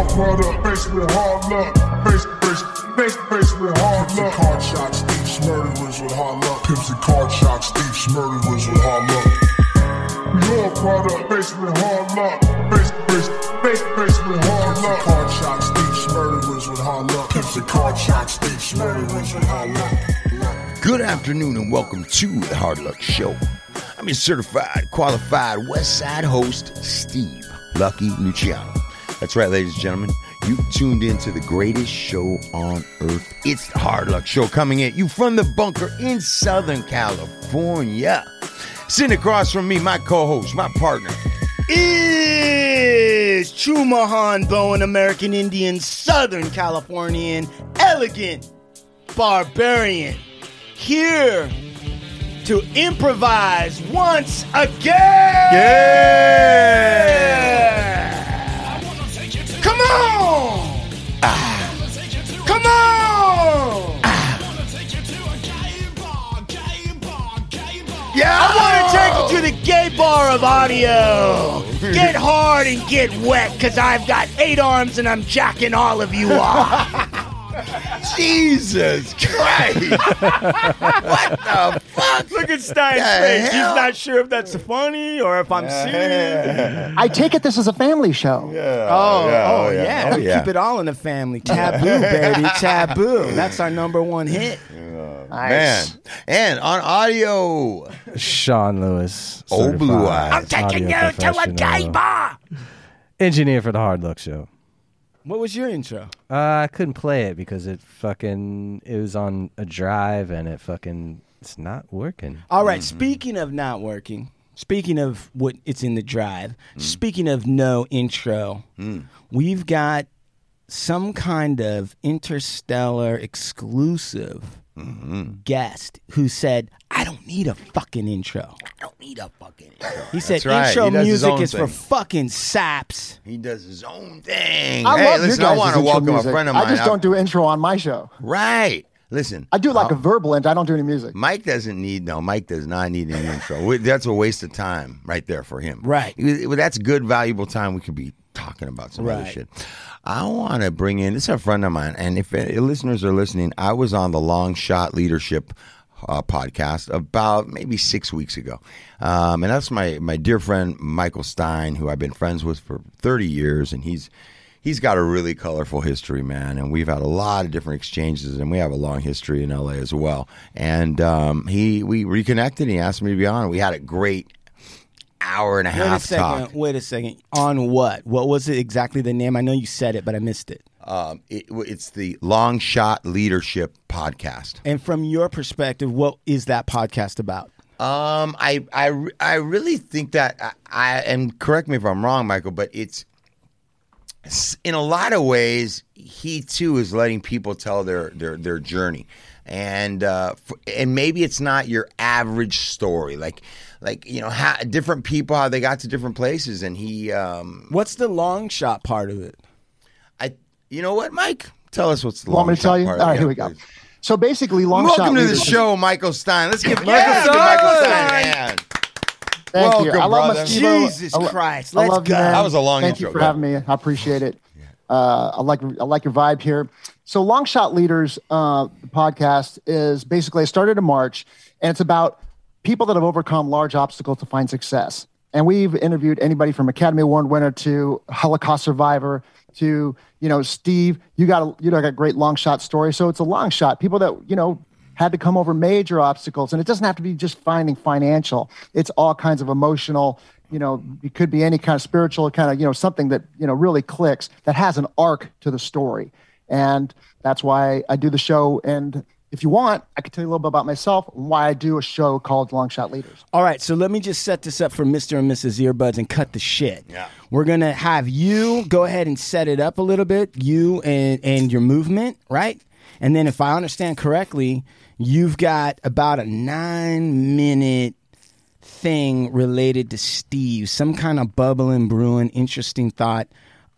all product, faced with hard luck. Face, face, face, face with hard Pimps luck. card shots, thieves, murderers with hard luck. Pimps and card shots, thieves, murderers with hard luck. We all product, faced with hard luck. Face, face, face, face with hard Pimps luck. card shots, thieves, murderers with hard luck. Pimps and card shots, thieves, murderers with hard luck. Good afternoon and welcome to the Hard Luck Show. I'm your certified, qualified West Side host, Steve Lucky Luciano. That's right, ladies and gentlemen. You've tuned into the greatest show on earth. It's the Hard Luck Show coming at you from the bunker in Southern California. Sitting across from me, my co-host, my partner, is Chumahan Bowen, American Indian, Southern Californian, elegant barbarian, here to improvise once again. Yeah! Come on! Ah. Come on! Yeah, I want to take you to the gay bar of audio. Get hard and get wet, because I've got eight arms and I'm jacking all of you off. Jesus Christ! what the fuck? Look at Stein's The face. He's hell? not sure if that's funny or if I'm serious. I take it this is a family show. Oh, oh, oh, yeah. Oh, we yeah. keep it all in the family. Taboo, baby. Taboo. That's our number one hit. Man. And on audio, Sean Lewis. Oh, blue certified eyes. I'm Taking you audio to a gay professional, bar. Engineer for the Hard Luck Show. What was your intro? Uh, I couldn't play it because it fucking it was on a drive and it fucking it's not working. All right, mm-hmm. Speaking of not working, speaking of what it's in the drive, mm. speaking of no intro, mm. we've got some kind of interstellar exclusive mm-hmm. guest who said, "I don't need a fucking intro." I don't need a fucking intro. He said, That's right. "Intro He does his music own is for thing. fucking saps." He does his own thing. I hey, love listen, your I guys' want to intro welcome music. a friend of mine. I just don't do intro on my show. Right. Listen. I do like a verbal intro. I don't do any music. Mike doesn't need no. Mike does not need an intro. We- That's a waste of time right there for him. Right. Well, That's good, valuable time. We could be talking about some other Right. shit. I want to bring in. This is a friend of mine, and if uh, listeners are listening, I was on the Long Shot Leadership uh, podcast about maybe six weeks ago, um, and that's my my dear friend Michael Stein, who I've been friends with for thirty years, and he's he's got a really colorful history, man. And we've had a lot of different exchanges, and we have a long history in LA as well. And um, he, we reconnected. And he asked me to be on. We had a great hour and a Wait a half second. talk. Wait a second. On what? What was it exactly? The name? I know you said it, but I missed it. Um, it, it's the Long Shot Leadership podcast. And from your perspective, what is that podcast about? Um, I, I, I really think that I, I, and correct me if I'm wrong, Michael, but it's in a lot of ways he too is letting people tell their their their journey, and uh, and maybe it's not your average story, like like you know how different people how they got to different places, and he, um, What's the long shot part of it? I, you know what, Mike, tell us what's the Want me to tell you? part All of right, it. here we go. please. So basically, long Welcome shot to the leadership- show, Michael Stein. Let's give Michael, Yeah, give Michael Michael Stein a Stein. hand. Thank you. Welcome, I love brother. Moskivo. Jesus I lo- Christ, I let's love you, go. man. That was a long Thank intro. you for Go having me. I appreciate it. Uh, I like I like your vibe here. So, Long Shot Leaders uh, podcast is basically I started in March, and it's about people that have overcome large obstacles to find success. And we've interviewed anybody from Academy Award winner to Holocaust survivor to you know Steve. You got a, you know got a great long shot story. So it's a long shot. People that you know had to come over major obstacles, and it doesn't have to be just finding financial. It's all kinds of emotional. You know, it could be any kind of spiritual kind of you know something that you know really clicks that has an arc to the story, and that's why I do the show. And if you want, I can tell you a little bit about myself and why I do a show called Long Shot Leaders. All right, so let me just set this up for Mr. and Mrs. Earbuds and cut the shit. Yeah. We're gonna have you go ahead and set it up a little bit, you and and your movement, right? And then if I understand correctly, you've got about a nine minute thing related to Steve, some kind of bubbling, brewing, interesting thought.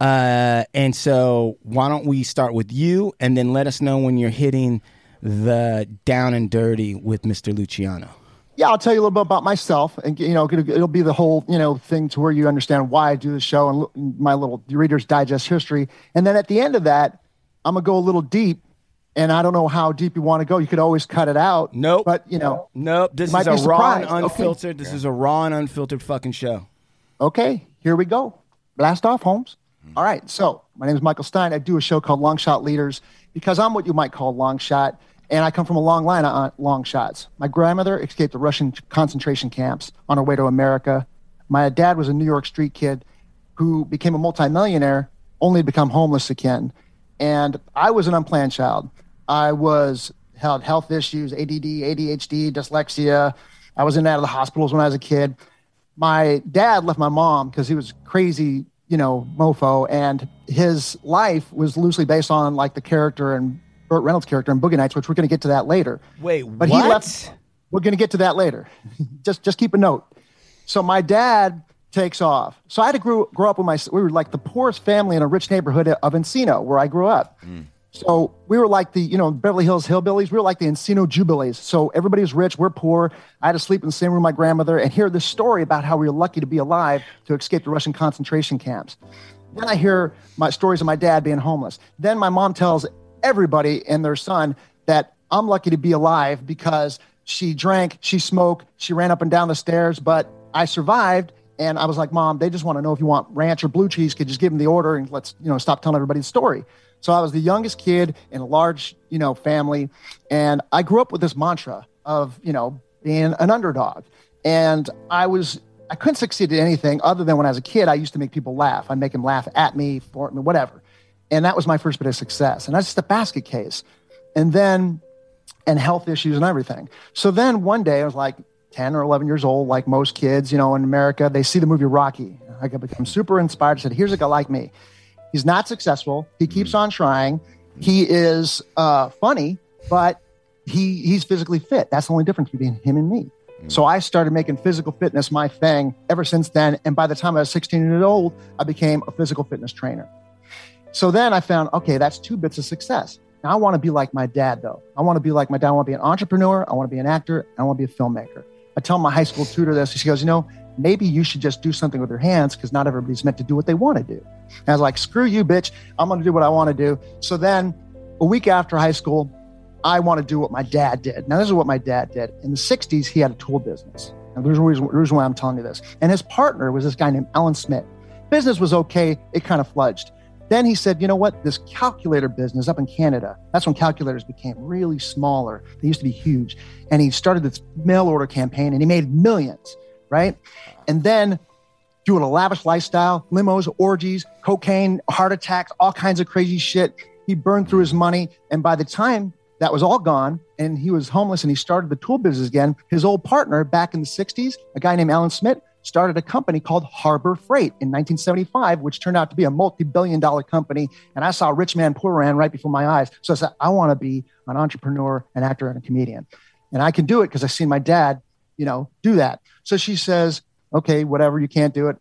Uh, and so, why don't we start with you, and then let us know when you're hitting the down and dirty with Mr. Luciano. yeah, I'll tell you a little bit about myself, and you know, it'll, be the whole you know thing to where you understand why I do the show and my little Reader's Digest history, and then at the end of that, I'm gonna go a little deep, and I don't know how deep you want to go. You could always cut it out. Nope. but you know, Nope. This is a raw and surprised. Okay. unfiltered. This is a raw and unfiltered fucking show. okay, here we go. Blast off, Holmes. Mm-hmm. All right. So my name is Michael Stein. I do a show called Long Shot Leaders because I'm what you might call long shot, and I come from a long line of uh, long shots. My grandmother escaped the Russian concentration camps on her way to America. My dad was a New York street kid who became a multimillionaire only to become homeless again. And I was an unplanned child. I was had health issues, ADD, ADHD, dyslexia. I was in and out of the hospitals when I was a kid my dad left my mom because he was crazy, you know, mofo, and his life was loosely based on like the character and Burt Reynolds' character in Boogie Nights, which we're going to get to that later. Wait, but what? he left. We're going to get to that later. just just keep a note. So my dad takes off. So I had to grow, grow up with my. We were like the poorest family in a rich neighborhood of Encino, where I grew up. Hmm. So we were like the, you know, Beverly Hills hillbillies. We were like the Encino Jubilees. So everybody was rich. We're poor. I had to sleep in the same room with my grandmother and hear this story about how we were lucky to be alive to escape the Russian concentration camps. Then I hear my stories of my dad being homeless. Then my mom tells everybody and their son that I'm lucky to be alive because she drank, she smoked, she ran up and down the stairs, but I survived. And I was like, Mom, they just want to know if you want ranch or blue cheese. Could just give them the order and let's, you know, stop telling everybody the story. So I was the youngest kid in a large, you know, family. And I grew up with this mantra of, you know, being an underdog. And I was, I couldn't succeed at anything other than when I was a kid, I used to make people laugh. I'd make them laugh at me, for me, whatever. And that was my first bit of success. And that's just a basket case. And then, and health issues and everything. So then one day I was like 10 or 11 years old, like most kids, you know, in America, they see the movie Rocky. I become super inspired. I said, here's a guy like me. He's not successful. He keeps on trying. He is uh, funny, but he he's physically fit. That's the only difference between him and me. So I started making physical fitness my thing ever since then. And by the time I was 16 years old, I became a physical fitness trainer. So then I found, okay, that's two bits of success. Now I want to be like my dad, though. I want to be like my dad. I want to be an entrepreneur. I want to be an actor. I want to be a filmmaker. I tell my high school tutor this. She goes, you know, maybe you should just do something with your hands because not everybody's meant to do what they want to do. And I was like, screw you, bitch. I'm going to do what I want to do. So then a week after high school, I want to do what my dad did. Now, this is what my dad did. In the 60s, he had a tool business. And there's a reason, reason why I'm telling you this. And his partner was this guy named Alan Smith. Business was okay, it kind of fludged. Then he said, you know what? This calculator business up in Canada, that's when calculators became really smaller. They used to be huge. And he started this mail order campaign and he made millions, right? And then doing a lavish lifestyle, limos, orgies, cocaine, heart attacks, all kinds of crazy shit. He burned through his money. And by the time that was all gone and he was homeless and he started the tool business again, his old partner back in the 60s, a guy named Alan Smith, started a company called Harbor Freight in 1975, which turned out to be a multi billion dollar company. And I saw Rich Man Poor Man right before my eyes. So I said, I want to be an entrepreneur, an actor, and a comedian. And I can do it because I've seen my dad, you know, do that. So she says, okay, whatever, you can't do it.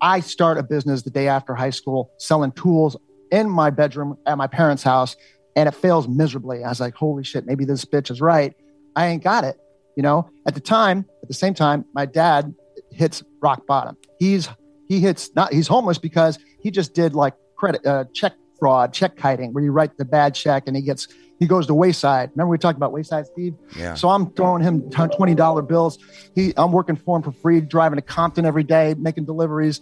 I start a business the day after high school selling tools in my bedroom at my parents' house, and it fails miserably. I was like, holy shit, maybe this bitch is right. I ain't got it. You know, at the time, at the same time, my dad hits rock bottom. He's he hits not he's homeless because he just did like credit uh, check fraud, check kiting, where you write the bad check and he gets he goes to Wayside. Remember we talked about Wayside, Steve? Yeah. So I'm throwing him twenty dollar bills. He I'm working for him for free, driving to Compton every day, making deliveries,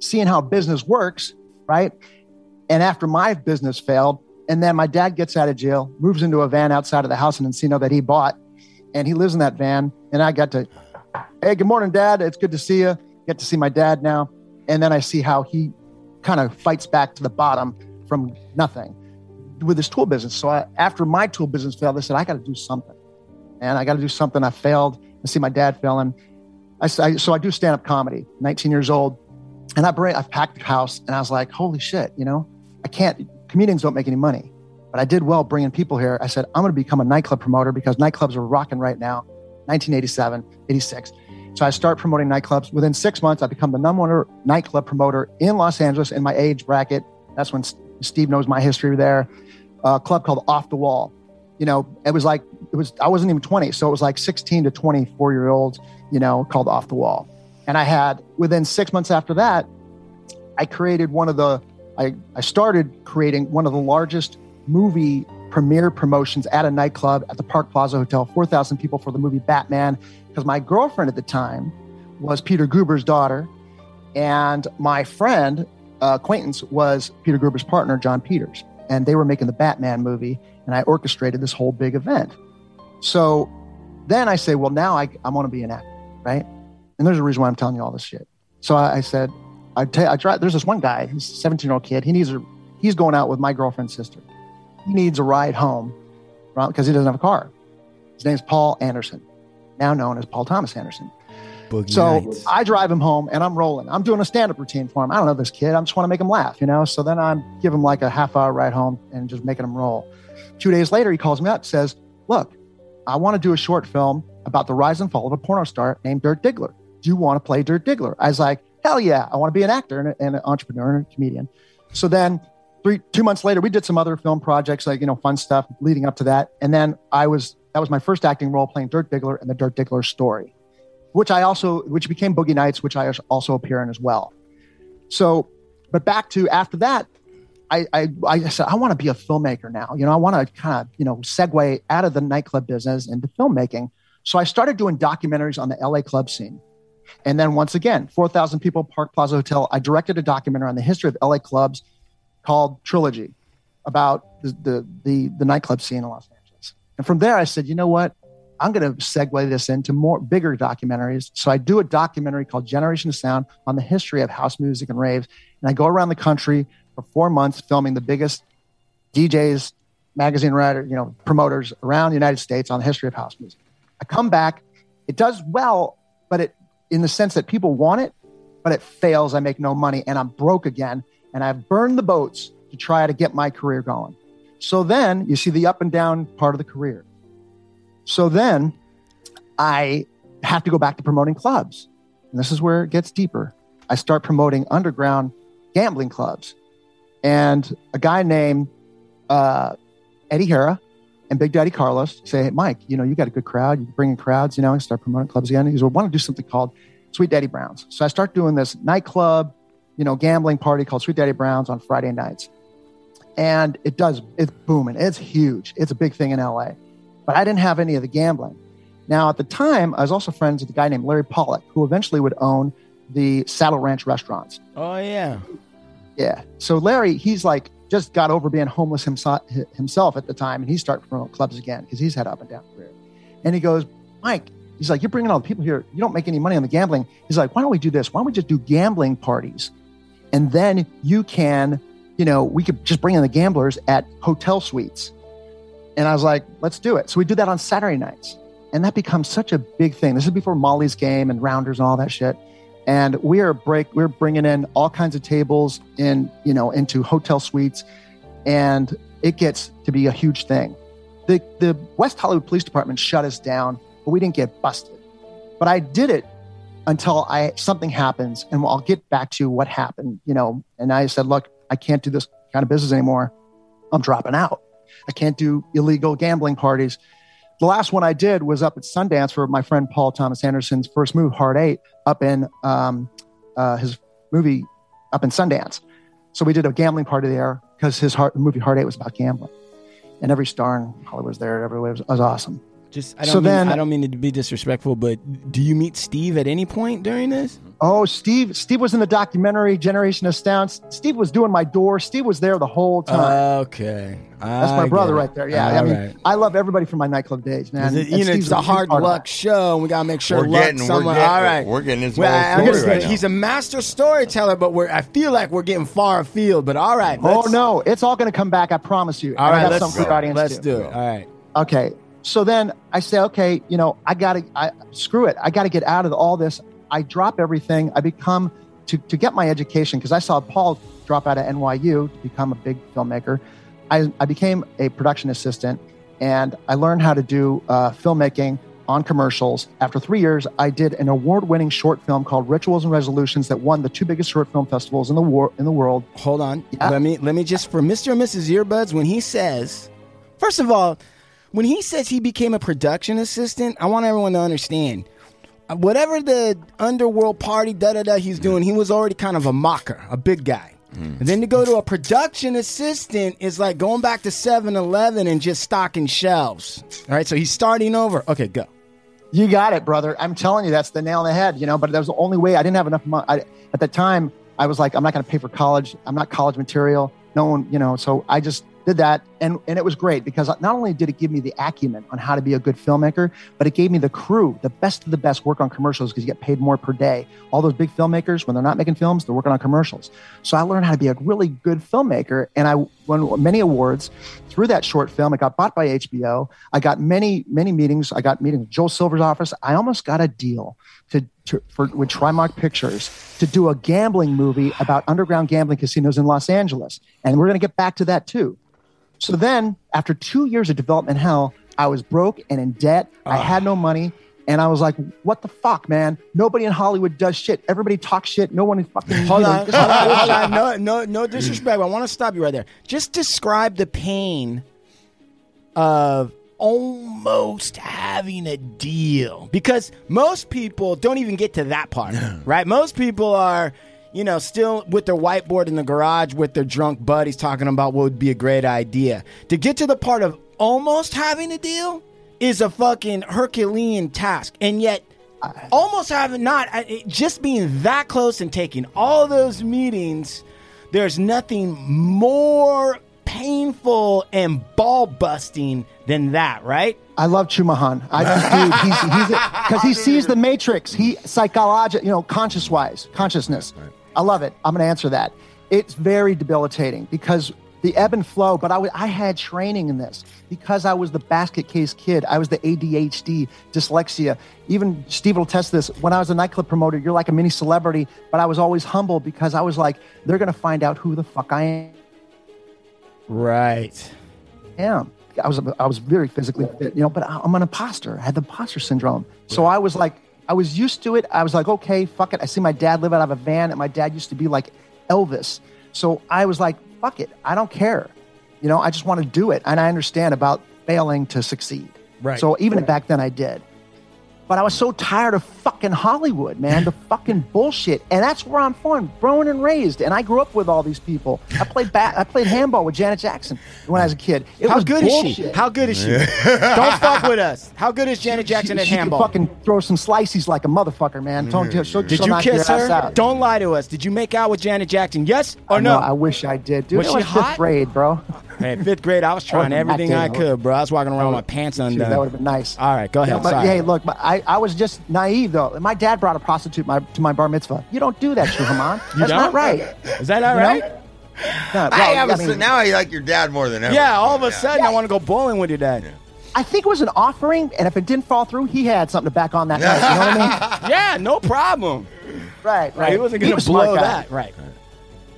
seeing how business works, right? And after my business failed, and then my dad gets out of jail, moves into a van outside of the house in Encino that he bought, and he lives in that van. And I got to, hey, good morning, Dad. It's good to see you. Get to see my dad now. And then I see how he kind of fights back to the bottom from nothing with his tool business. So I, after my tool business failed, I said, I got to do something. And I got to do something. I failed. I see my dad failing. I, I, so I do stand up comedy, 19 years old. And I bring, I packed the house and I was like, holy shit, you know, I can't, comedians don't make any money. But I did well bringing people here. I said, I'm going to become a nightclub promoter because nightclubs are rocking right now, 1987, 86. So I start promoting nightclubs. Within six months, I become the number one nightclub promoter in Los Angeles in my age bracket. That's when Steve knows my history there. A club called Off the Wall. you know, it was like it was I wasn't even 20, so it was like 16 to 24 year olds, you know, called Off the Wall. And I had within six months after that, I created one of the I, I started creating one of the largest movie premiere promotions at a nightclub at the Park Plaza Hotel, 4,000 people for the movie Batman, because my girlfriend at the time was Peter Guber's daughter, and my friend uh, acquaintance was Peter Guber's partner, Jon Peters, and they were making the Batman movie, and I orchestrated this whole big event. So then I say, well, now I, I want to be an actor, right? And there's a reason why I'm telling you all this shit. So I, I said, I, try, there's this one guy, he's a 17 year old kid. He needs a, he's going out with my girlfriend's sister. He needs a ride home because he doesn't have a car. His name's Paul Anderson, now known as Paul Thomas Anderson. Boogie So Nights. I drive him home and I'm rolling. I'm doing a stand up routine for him. I don't know this kid. I just want to make him laugh, you know? So then I'm give him like a half hour ride home and just making him roll. Two days later, he calls me up, says, Look, I want to do a short film about the rise and fall of a porno star named Dirk Diggler. Do you want to play Dirk Diggler? I was like, Hell yeah. I want to be an actor and, a- and an entrepreneur and a comedian. So then three, two months later, we did some other film projects, like, you know, fun stuff leading up to that. And then I was, that was my first acting role playing Dirk Diggler and the Dirk Diggler story which I also, which became Boogie Nights, which I also appear in as well. So, but back to after that, I, I, I said, I want to be a filmmaker now. You know, I want to kind of, you know, segue out of the nightclub business into filmmaking. So I started doing documentaries on the LA club scene. And then once again, 4,000 people, Park Plaza Hotel. I directed a documentary on the history of LA clubs called Trilogy about the, the, the, the nightclub scene in Los Angeles. And from there, I said, you know what? I'm going to segue this into more bigger documentaries. So I do a documentary called Generation of Sound on the history of house music and raves. And I go around the country for four months filming the biggest DJs, magazine writer, you know, promoters around the United States on the history of house music. I come back, it does well, but it in the sense that people want it, but it fails. I make no money and I'm broke again. And I've burned the boats to try to get my career going. So then you see the up and down part of the career. So then I have to go back to promoting clubs. And this is where it gets deeper. I start promoting underground gambling clubs. And a guy named uh, Eddie Hara and Big Daddy Carlos say, hey, Mike, you know, you got a good crowd. You bring in crowds, you know, and start promoting clubs again. He goes, well, I want to do something called Sweet Daddy Browns. So I start doing this nightclub, you know, gambling party called Sweet Daddy Browns on Friday nights. And it does, it's booming. It's huge. It's a big thing in LA. But I didn't have any of the gambling. Now, at the time, I was also friends with a guy named Larry Pollock, who eventually would own the Saddle Ranch restaurants. oh yeah. Yeah. So Larry, he's like just got over being homeless himself, himself at the time, and he started promoting clubs again because he's had up and down career. And he goes, Mike, he's like, you're bringing all the people here. You don't make any money on the gambling. He's like, why don't we do this? Why don't we just do gambling parties, and then you can, you know, we could just bring in the gamblers at hotel suites. And I was like, let's do it. So we do that on Saturday nights, and that becomes such a big thing. This is before Molly's game and rounders and all that shit and we are break we're bringing in all kinds of tables in you know into hotel suites and it gets to be a huge thing the the west hollywood police department shut us down but we didn't get busted but i did it until i something happens and i'll get back to what happened you know and i said look i can't do this kind of business anymore i'm dropping out i can't do illegal gambling parties the last one I did was up at Sundance for my friend Paul Thomas Anderson's first movie, Hard Eight, up in um, uh, his movie up in Sundance. So we did a gambling party there because his heart, movie Hard Eight was about gambling, and every star in Hollywood was there. Everywhere was, was awesome. Just I don't So mean, then- I don't mean to be disrespectful, but do you meet Steve at any point during this? Oh, Steve! Steve was in the documentary Generation of Sound. Steve was doing my door. Steve was there the whole time. Okay, That's my brother right there. Yeah, I mean, I love everybody from my nightclub days, man. It, And you know, Steve's it's a hard luck show. and We gotta make sure We're luck getting- we're getting- All right, we're getting into Well, the I- whole I'm story gonna- right now. He's a master storyteller, but we're I feel like we're getting far afield. But all right, Oh no, it's all going to come back. I promise you. all And I got let's something for go. audience Let's too. do it. All right. Okay. So then I say, okay, you know, I got to, I screw it. I got to get out of all this. I drop everything. I become to, to get my education because I saw Paul drop out of NYU to become a big filmmaker. I, I became a production assistant and I learned how to do uh, filmmaking on commercials. After three years, I did an award-winning short film called Rituals and Resolutions that won the two biggest short film festivals in the war in the world. Hold on. Yeah. Let me let me just for Mr. and Mrs. Earbuds when he says, first of all, when he says he became a production assistant, I want everyone to understand. uh, Whatever the underworld party, da da da, he's doing, he was already kind of a macher, a big guy. And then to go to a production assistant is like going back to 7 Eleven and just stocking shelves. All right, so he's starting over. Okay, go. You got it, brother. I'm telling you, that's the nail on the head. You know, but that was the only way. I didn't have enough money. I, at the time, I was like, I'm not going to pay for college. I'm not college material. No one, you know. So I just did that, and and it was great because not only did it give me the acumen on how to be a good filmmaker, but it gave me the crew, the best of the best, work on commercials because you get paid more per day. All those big filmmakers, when they're not making films, they're working on commercials. So I learned how to be a really good filmmaker, and I won many awards through that short film. It got bought by HBO. I got many many meetings. I got meetings with Joel Silver's office. I almost got a deal to, to for with Trimark Pictures to do a gambling movie about underground gambling casinos in Los Angeles, and we're going to get back to that too. So then, after two years of development hell, I was broke and in debt. I ah. had no money. And I was like, what the fuck, man? Nobody in Hollywood does shit. Everybody talks shit. No one is fucking. Hold on, hold on, hold on. No, no, no disrespect. I want to stop you right there. Just describe the pain of almost having a deal because most people don't even get to that part, right? Most people are, you know, still with their whiteboard in the garage with their drunk buddies talking about what would be a great idea. To get to the part of almost having a deal is a fucking Herculean task, and yet almost having not just being that close and taking all those meetings there's nothing more painful and ball busting than that right I love Chumahan. I just, dude, he's he's because he sees the matrix. He psychological, you know, conscious wise, consciousness. I love it. I'm going to answer that. It's very debilitating because the ebb and flow. But I I had training in this because I was the basket case kid. I was the ADHD, dyslexia. Even Steve will test this. When I was a nightclub promoter, you're like a mini celebrity, but I was always humble because I was like, they're going to find out who the fuck I am right am. I was I was very physically fit, you know, but I'm an imposter. I had the imposter syndrome. So I was like, I was used to it. I was like, okay, fuck it. I see my dad live out of a van, and my dad used to be like Elvis. So I was like, fuck it. I don't care. You know, I just want to do it, and I understand about failing to succeed. Right. So even back then, I did. But I was so tired of fucking Hollywood, man, the fucking bullshit. And that's where I'm from, grown and raised. And I grew up with all these people. I played bat, I played handball with Janet Jackson when I was a kid. It how was good is she how good is she don't fuck with us how good is janet jackson she, at she can handball fucking throw some slices like a motherfucker, man. Mm-hmm. Don't she'll, she'll did you kiss her Out. don't lie to us did you make out with janet jackson yes or No, no I wish I did, dude. Was it she was hot? fifth grade, bro. Hey fifth grade i was trying wasn't everything i good. could bro i was walking around with my pants Dude, undone that would have been nice. all right go ahead Yeah, but Sorry. hey, look, but I, I was just naive though. My dad brought a prostitute my, to my bar mitzvah. You don't do that, Chumahan. That's don't? not right. is that all You know? right No, I have I a, mean, now I like your dad more than ever. yeah all of a sudden i want to go bowling with your dad I think it was an offering, and if it didn't fall through, he had something to back on that night. You know what I mean? yeah no problem Right, right. Right, he wasn't going to a blow that. Right.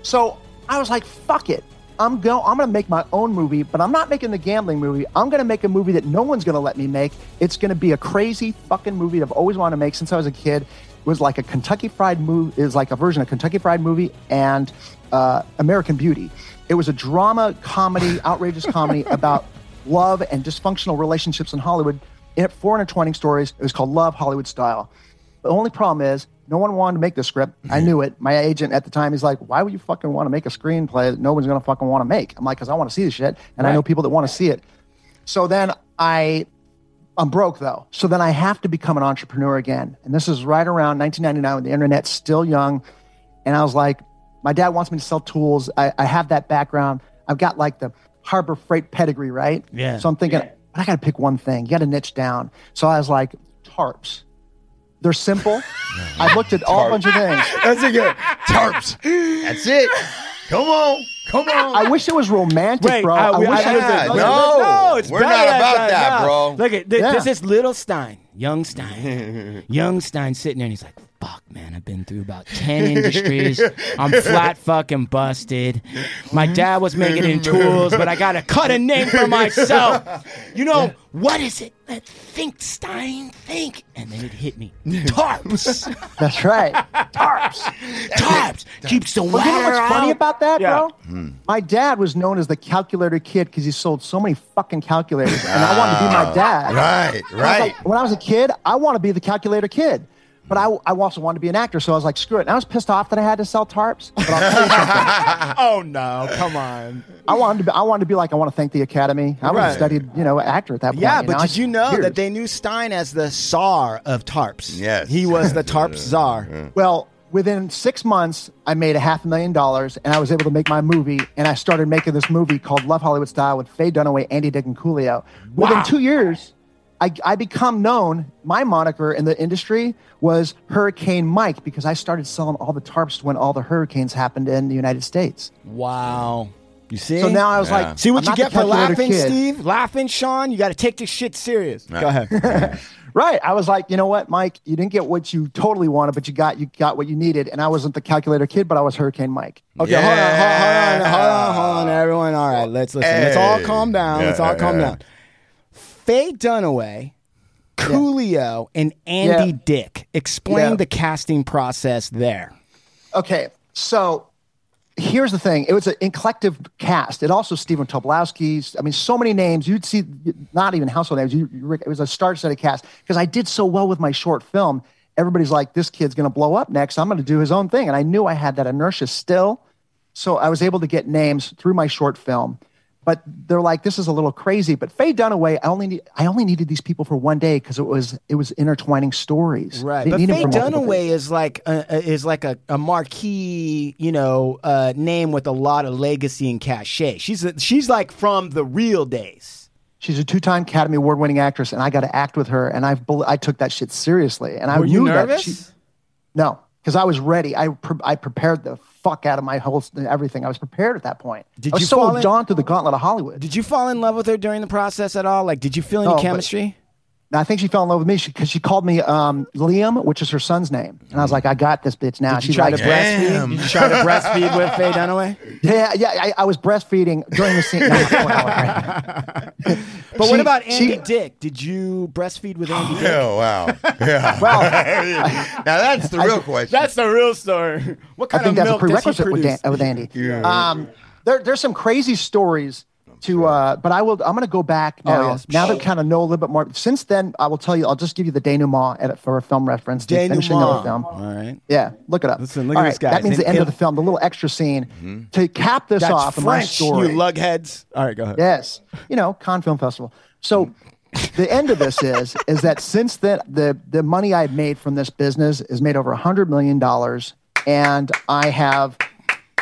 So I was like, fuck it. I'm go I'm gonna make my own movie, but I'm not making the gambling movie. I'm gonna make a movie that no one's gonna let me make. It's gonna be a crazy fucking movie that I've always wanted to make since I was a kid. It was like a Kentucky Fried movie is like a version of Kentucky Fried movie and uh, American Beauty. It was a drama comedy, outrageous comedy about love and dysfunctional relationships in Hollywood. In 420 stories. It was called Love Hollywood Style. The only problem is no one wanted to make the script. I mm-hmm. knew it. My agent at the time, he's like, "Why would you fucking want to make a screenplay that no one's gonna fucking want to make?" I'm like, "Cause I want to see the shit, and I know people that want to see it." So then I, I'm broke though. So then I have to become an entrepreneur again, and this is right around 1999 when the internet's still young, and I was like, my dad wants me to sell tools. I, I have that background. I've got like the Harbor Freight pedigree, right? Yeah. So I'm thinking, but I got to pick one thing. You got to niche down. So I was like, tarps. They're simple. I looked at all a bunch of things. That's a good tarps. That's it. Come on, come on. I wish it was romantic, Wait, bro. I- I, wish I- it was. Yeah, no, no, it's we're not than about that, no. bro. Look at this, Yeah. this is little Stein, young Stein, young Stein sitting there, and he's like, fuck, man, I've been through about 10 industries. I'm flat fucking busted. My dad was making in tools, but I got to cut a name for myself. You know, what is it that Think Stein think? And then it hit me. Tarps. That's right. Tarps. Tarps. Keeps the Well, you know water what's funny about that, Yeah. bro? Hmm. My dad was known as the calculator kid because he sold so many fucking calculators, and I wanted to be my ah. dad. Right, I was right. like- when I was a kid, I want to be the calculator kid. But I, I also wanted to be an actor, so I was like, screw it. And I was pissed off that I had to sell tarps. But I'll tell you something. Oh, no. Come on. I wanted to be, I wanted to be like, I want to thank the Academy. I would Right. have studied, you know, actor at that point. Yeah, you but know? did you know Years. that they knew Stein as the czar of tarps? Yes. He was the tarp czar. Well, within six months, I made a half a million dollars, and I was able to make my movie. And I started making this movie called Love Hollywood Style with Faye Dunaway, Andy Dick, and Coolio. Wow. Within two years, I, I become known. My moniker in the industry was Hurricane Mike because I started selling all the tarps when all the hurricanes happened in the United States. Wow. You see? So now I was Yeah. like, see what I'm you not get for laughing, kid. Steve? Laughing, Sean? You got to take this shit serious. Go ahead. Right. I was like, you know what, Mike? You didn't get what you totally wanted, but you got you got what you needed. And I wasn't the calculator kid, but I was Hurricane Mike. Okay, hold on, hold on, hold on, hold on, everyone. All right, let's listen. Let's all calm down. Yeah, let's all yeah, calm yeah. down. Faye Dunaway, Coolio, and Andy Yeah. Dick. Explain Yeah. the casting process there. Okay, so here's the thing. It was an eclectic cast. It also Stephen Tobolowsky. I mean, so many names. You'd see not even household names. You, you- it was a star-studded cast because I did so well with my short film. Everybody's like, "This kid's going to blow up next. I'm going to do his own thing," and I knew I had that inertia still. So I was able to get names through my short film. But they're like, "This is a little crazy." But Faye Dunaway, I only need, I only needed these people for one day because it was it was intertwining stories. Right, But Faye. Dunaway is like a, is like a, a marquee, you know, uh, name with a lot of legacy and cachet. She's a, she's like from the real days. She's a two-time Academy Award-winning actress, and I got to act with her, and I've I took that shit seriously, and I Were you knew that nervous? she, no, because I was ready. I pre- I prepared the fuck out of my whole everything. I was prepared at that point. Did I was you so fall in- through the gauntlet of Hollywood. Did you fall in love with her during the process at all? Like, did you feel any No, but- chemistry? And I think she fell in love with me because she, called me um, Liam, which is her son's name, and I was like, I got this bitch now. Did you She try to likes breast- me. breastfeed? Did you try to breastfeed with Faye Dunaway? Yeah, yeah. I, I was breastfeeding during the scene. But She- what about Andy she- Dick? Did you breastfeed with Andy Dick? Oh wow! Yeah. now that's the real question. That's the real story. What I kind think of that's a milk does he prerequisite with, Dan, produce? with Andy. Yeah. Um, there, there's some crazy stories to, uh, but I will. I'm going to go back now. Oh, yes. Now that kind of know a little bit more. Since then, I will tell you. I'll just give you the denouement at- for a film reference. the finishing of the film. All right. Yeah, look it up. Listen, look All at right, this guy. That means And the end of the film, the little extra scene. To cap this That's off of my French, story. you lugheads. All right, go ahead. Yes, you know, Cannes Film Festival. So the end of this is is that since then the the money I've made from this business is made over a hundred million dollars, and I have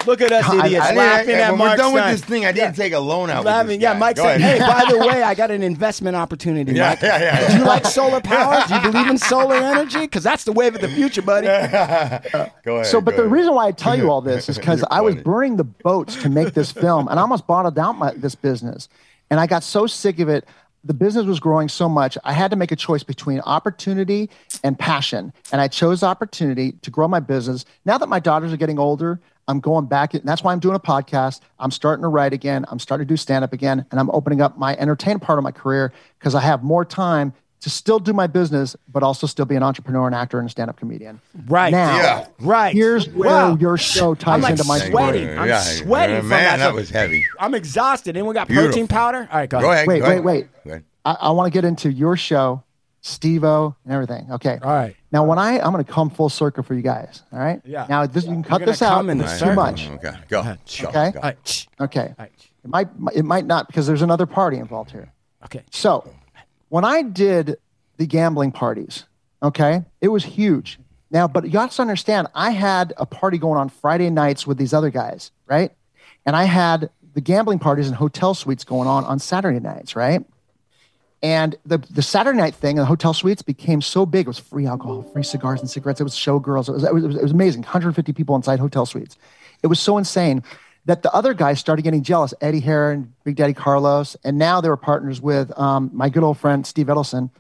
Look at us idiots I- I didn't- laughing I- at when Mark we're done Stein. with this thing, I didn't take a loan out. with Laughing. this Yeah. Mike said, "Hey, by the way, I got an investment opportunity, Yeah, Mike. yeah, yeah, Do you like solar power? Do you believe in solar energy? Because that's the wave of the future, buddy." Go ahead. So, but go the ahead. reason why I tell you all this is because I was burning the boats to make this film, and I almost bottled out my, this business. And I got so sick of it. The business was growing so much, I had to make a choice between opportunity and passion. And I chose opportunity to grow my business. Now that my daughters are getting older, I'm going back, and that's why I'm doing a podcast. I'm starting to write again. I'm starting to do stand up again, and I'm opening up my entertainment part of my career because I have more time to still do my business, but also still be an entrepreneur, an actor, and a stand up comedian. Right. Now, Yeah. Right. Here's where Wow. your show ties I'm like into my sweating. story. I'm Yeah, sweating. yeah, from man, that. that was heavy. I'm exhausted. And we got Beautiful. protein powder. All right, go ahead. Go ahead. Wait, go wait, ahead. wait. Go ahead. I, I want to get into your show, Steve-O, and everything. Okay. All right. Now, when I, I'm going to come full circle for you guys. All right. Yeah. Now, this, you can cut this out. come It's All too much. Okay. Go. Go. Okay. Go. All right. Okay. All right. It might, it might not because there's another party involved here. Okay. So, when I did the gambling parties, okay, it was huge. Now, but you have to understand, I had a party going on Friday nights with these other guys, right? And I had the gambling parties and hotel suites going on on Saturday nights, right? And the, the Saturday night thing in the hotel suites became so big. It was free alcohol, free cigars and cigarettes. It was showgirls. It was, it was, it was amazing. 150 people inside hotel suites. It was so insane that the other guys started getting jealous. Eddie Heron, Big Daddy Carlos, and now they were partners with um, my good old friend Steve Edelson.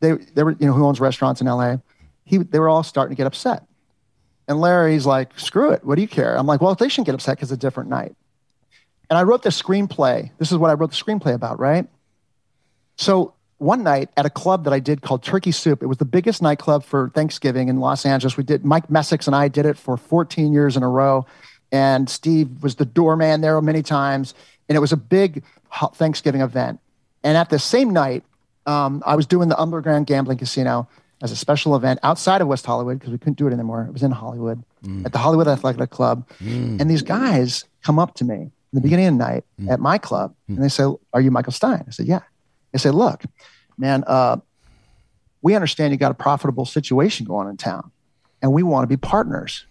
They, they were, you know, who owns restaurants in LA. he they were all starting to get upset. And Larry's like, screw it. What do you care? I'm like, well, they shouldn't get upset because it's a different night. And I wrote the screenplay. This is what I wrote the screenplay about, right? So one night at a club that I did called Turkey Soup, it was the biggest nightclub for Thanksgiving in Los Angeles. We did Mike Messick and I did it for 14 years in a row, and Steve was the doorman there many times, and it was a big Thanksgiving event. And at the same night, um, I was doing the Underground Gambling Casino as a special event outside of West Hollywood because we couldn't do it anymore. It was in Hollywood mm. at the Hollywood Athletic Club, mm. and these guys come up to me in the beginning of the night mm. at my club, and they say, "Are you Michael Stein?" I said, "Yeah." They say, "Look, man, uh, we understand you got a profitable situation going in town, and we want to be partners."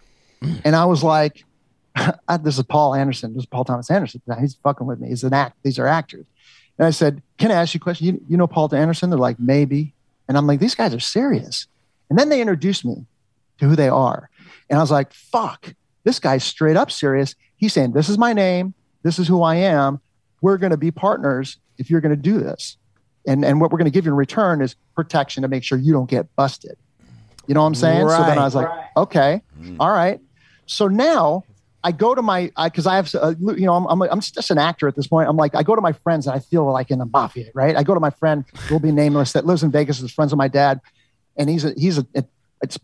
And I was like, I- "This is Paul Anderson. This is Paul Thomas Anderson. He's fucking with me. He's an act. These are actors." And I said, "Can I ask you a question? You, you know Paul Anderson?" They're like, "Maybe." And I'm like, "These guys are serious." And then they introduced me to who they are, and I was like, "Fuck, this guy's straight up serious." He's saying, "This is my name. This is who I am. We're going to be partners if you're going to do this." And and what we're going to give you in return is protection to make sure you don't get busted. You know what I'm saying? So then I was like, okay, all right. So now I go to my I because I, have uh, you know I'm, I'm I'm just an actor at this point. I'm like I go to my friends and I feel like in the mafia, right? I go to my friend who will be nameless that lives in Vegas, is friends with my dad, and he's a he's a, it's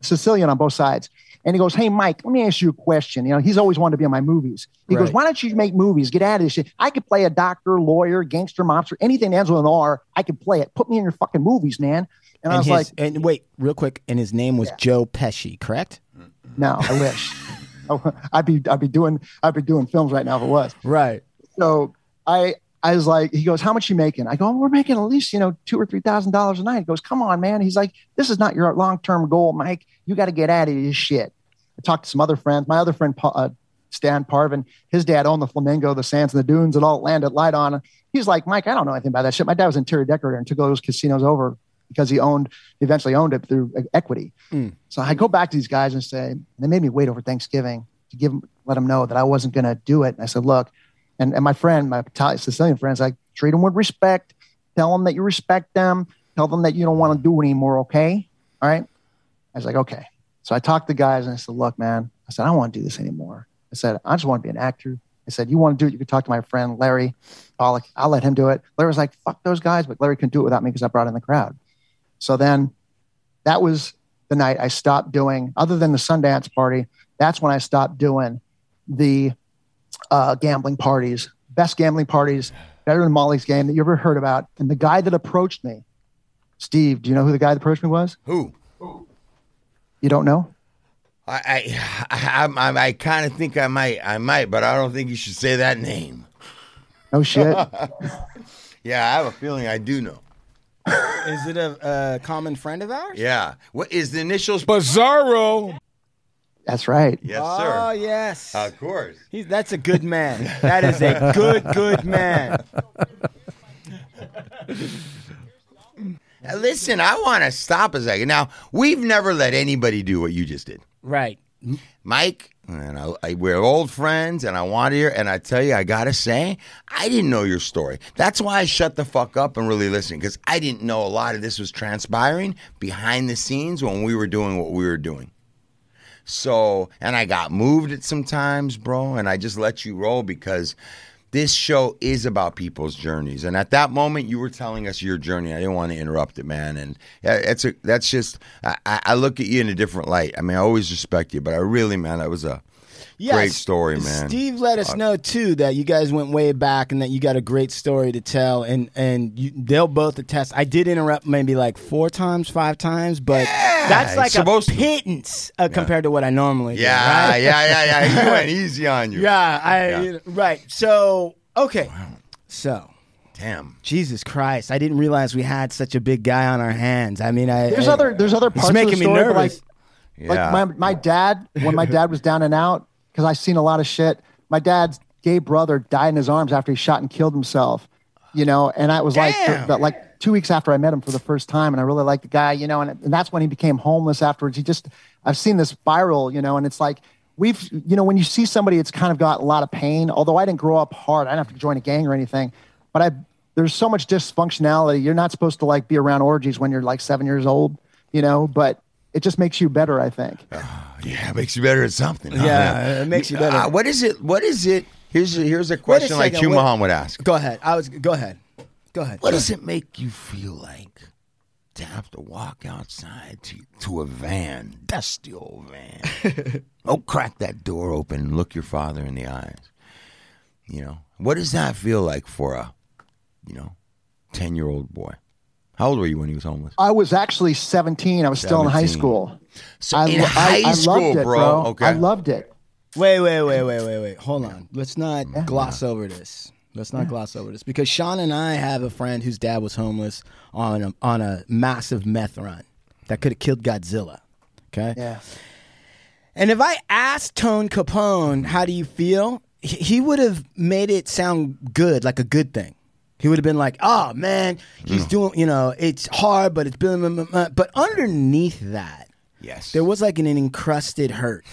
Sicilian on both sides. And he goes, Hey, Mike, let me ask you a question. You know, he's always wanted to be in my movies. He goes, Why don't you make movies? Get out of this shit. I could play a doctor, lawyer, gangster, mobster, anything that ends with an R. I could play it. Put me in your fucking movies, man. And, I was his, like, and wait, real quick, and his name was Joe Pesci, correct? No, I wish. I'd be I'd be doing I'd be doing films right now if it was. Right. So I I was like, he goes, How much you making? I go, We're making at least, you know, two or three thousand dollars a night. He goes, Come on, man. He's like, This is not your long term goal, Mike. You got to get out of this shit. I talked to some other friends. My other friend, uh, Stan Parvin, his dad owned the Flamingo, the Sands, and the Dunes, and all landed light on. He's like, Mike, I don't know anything about that shit. My dad was an interior decorator and took all those casinos over because he owned, eventually owned it through equity. So I go back to these guys and say, they made me wait over Thanksgiving to give them, let them know that I wasn't going to do it. And I said, look, and, and my friend, my Italian Sicilian friends, like treat them with respect. Tell them that you respect them. Tell them that you don't want to do anymore. Okay. All right. I was like, okay. So I talked to the guys and I said, look, man, I said, I don't want to do this anymore. I said, I just want to be an actor. I said, you want to do it? You can talk to my friend, Larry Pollock. I'll let him do it. Larry was like, fuck those guys. But Larry couldn't do it without me because I brought in the crowd. So then that was the night I stopped doing, other than the Sundance party, that's when I stopped doing the uh, gambling parties, best gambling parties, better than Molly's game that you ever heard about. And the guy that approached me, Steve, do you know who the guy that approached me was? Who? You don't know? I I I, I, I kind of think I might I might, but I don't think you should say that name. No shit. Yeah, I have a feeling I do know. Is it a, a common friend of ours? Yeah. What is the initials? Bizarro. That's right. Yes, Oh sir. yes. Of course. He's, that's a good man. That is a good, good man. Listen, I want to stop a second. Now, we've never let anybody do what you just did. Right. Mike, and I, I, we're old friends, and I want to hear. And I tell you, I gotta say, I didn't know your story. That's why I shut the fuck up and really listened because I didn't know a lot of this was transpiring behind the scenes when we were doing what we were doing. So, and I got moved at some times, bro, and I just let you roll because this show is about people's journeys. And at that moment, you were telling us your journey. I didn't want to interrupt it, man. And that's a, that's just I, I look at you in a different light. I mean, I always respect you, but I really, man, that was a Yes. great story, man. Steve let us know too that you guys went way back and that you got a great story to tell, and and you, they'll both attest. I did interrupt maybe like four times, five times, but that's like it's supposed a pittance uh, compared to what I normally do. Yeah, right? yeah, yeah, yeah. You went easy on you. yeah. I Yeah. right. So okay, so. Damn. Jesus Christ! I didn't realize we had such a big guy on our hands. I mean, I, There's I- other there's other parts It's making of the me story, but, nervous. Like, Yeah. like my my dad, when my dad was down and out, because I've seen a lot of shit. My dad's gay brother died in his arms after he shot and killed himself. You know, and I was like, Damn. but like two weeks after I met him for the first time, and I really liked the guy. You know, and, and that's when he became homeless afterwards. He just, I've seen this spiral, You know, and it's like we've, you know, when you see somebody, it's kind of got a lot of pain. Although I didn't grow up hard, I didn't have to join a gang or anything, but I there's so much dysfunctionality. You're not supposed to like be around orgies when you're like seven years old. You know, but it just makes you better. I think. Yeah, it makes you better at something. huh? Yeah, it makes you better. Uh, what is it? What is it? Here's a, here's a question like second, Hugh wait. Mahan would ask. Go ahead. I was. Go ahead. Go ahead. What does it make you feel like to have to walk outside to, to a van, dusty old van? oh, crack that door open and look your father in the eyes. You know, what does that feel like for a, you know, 10 year old boy? How old were you when he was homeless? I was actually 17. I was still in high school. So I, in high I, I school, loved it, bro. Okay. I loved it. Wait, wait, wait, wait, wait, wait. Hold on. Let's not gloss over this. Let's not gloss over this because Sean and I have a friend whose dad was homeless on a, on a massive meth run that could have killed Godzilla. Okay. Yeah. And if I asked Tone Capone, how do you feel? He he would have made it sound good, like a good thing. He would have been like, oh man, he's doing, you know, it's hard, but it's been, but underneath that, yes. there was like an, encrusted hurt.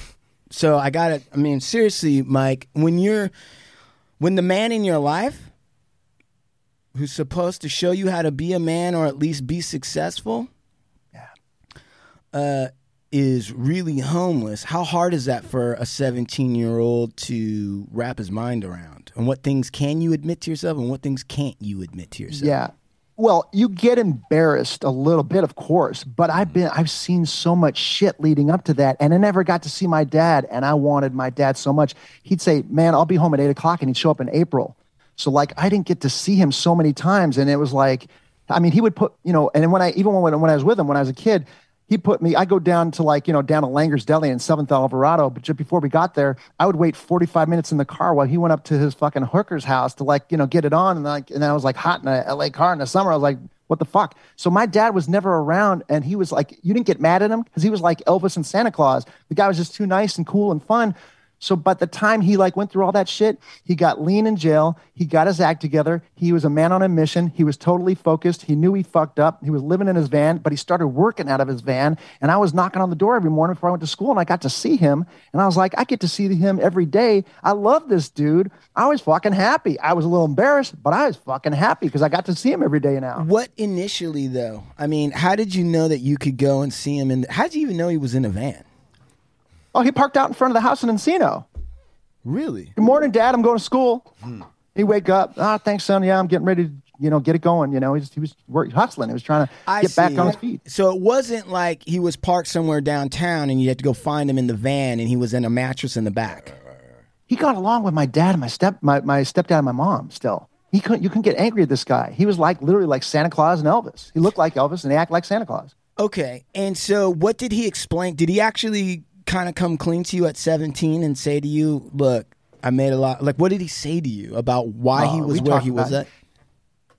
So I got it. I mean, seriously, Mike, when you're, when the man in your life who's supposed to show you how to be a man or at least be successful, yeah. uh, is really homeless, how hard is that for a 17 year old to wrap his mind around? And what things can you admit to yourself and what things can't you admit to yourself? Yeah. Well, you get embarrassed a little bit, of course, but I've mm-hmm. been I've seen so much shit leading up to that, and I never got to see my dad, and I wanted my dad so much. He'd say, "Man, I'll be home at eight o'clock," and he'd show up in April. So like I didn't get to see him so many times, and it was like, I mean, he would put you know, and when I even when when I was with him when I was a kid, he put me. I go down to like you know down to Langer's Deli in Seventh Alvarado, but just before we got there, I would wait forty five minutes in the car while he went up to his fucking hooker's house to like you know get it on, and like and then I was like hot in a LA car in the summer. I was like, what the fuck? So my dad was never around, and he was like, you didn't get mad at him because he was like Elvis and Santa Claus. The guy was just too nice and cool and fun. So, by the time he like went through all that shit, he got lean in jail. He got his act together. He was a man on a mission. He was totally focused. He knew he fucked up. He was living in his van, but he started working out of his van. And I was knocking on the door every morning before I went to school, and I got to see him. And I was like, I get to see him every day. I love this dude. I was fucking happy. I was a little embarrassed, but I was fucking happy because I got to see him every day now. What initially though? I mean, how did you know that you could go and see him? And how did you even know he was in a van? Oh, he parked out in front of the house in Encino. Really? Good morning, Dad. I'm going to school. He wake up. Ah, thanks, son. Yeah, I'm getting ready to, you know, get it going. You know, he's, he was work, hustling. He was trying to I get back on his feet. So it wasn't like he was parked somewhere downtown and you had to go find him in the van and he was in a mattress in the back. He got along with my dad and my step, my, my stepdad and my mom. Still, he couldn't. You couldn't get angry at this guy. He was like literally like Santa Claus and Elvis. He looked like Elvis and he acted like Santa Claus. Okay. And so what did he explain? Did he actually kind of come clean to you at 17 and say to you, look, I made a lot. Like, what did he say to you about why he Uh, was where he was about- at?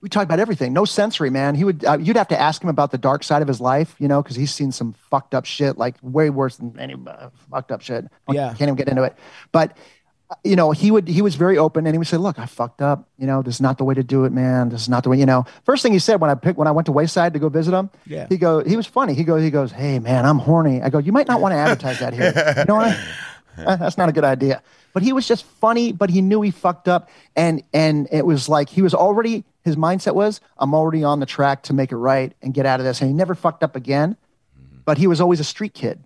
we talked about everything. No sensory, man. He would. Uh, you'd have to ask him about the dark side of his life, you know, because he's seen some fucked up shit, like way worse than any uh, fucked up shit. Yeah. can't even get into it. But you know, he would. He was very open, and he would say, "Look, I fucked up. You know, this is not the way to do it, man. This is not the way." You know, first thing he said when I picked when I went to Wayside to go visit him, Yeah. he go. He was funny. He goes. He goes, "Hey, man, I'm horny." I go, "You might not want to advertise that here. You know what? Uh, That's not a good idea." But he was just funny, but he knew he fucked up, and and it was like he was already his mindset was, "I'm already on the track to make it right and get out of this," and he never fucked up again. But he was always a street kid.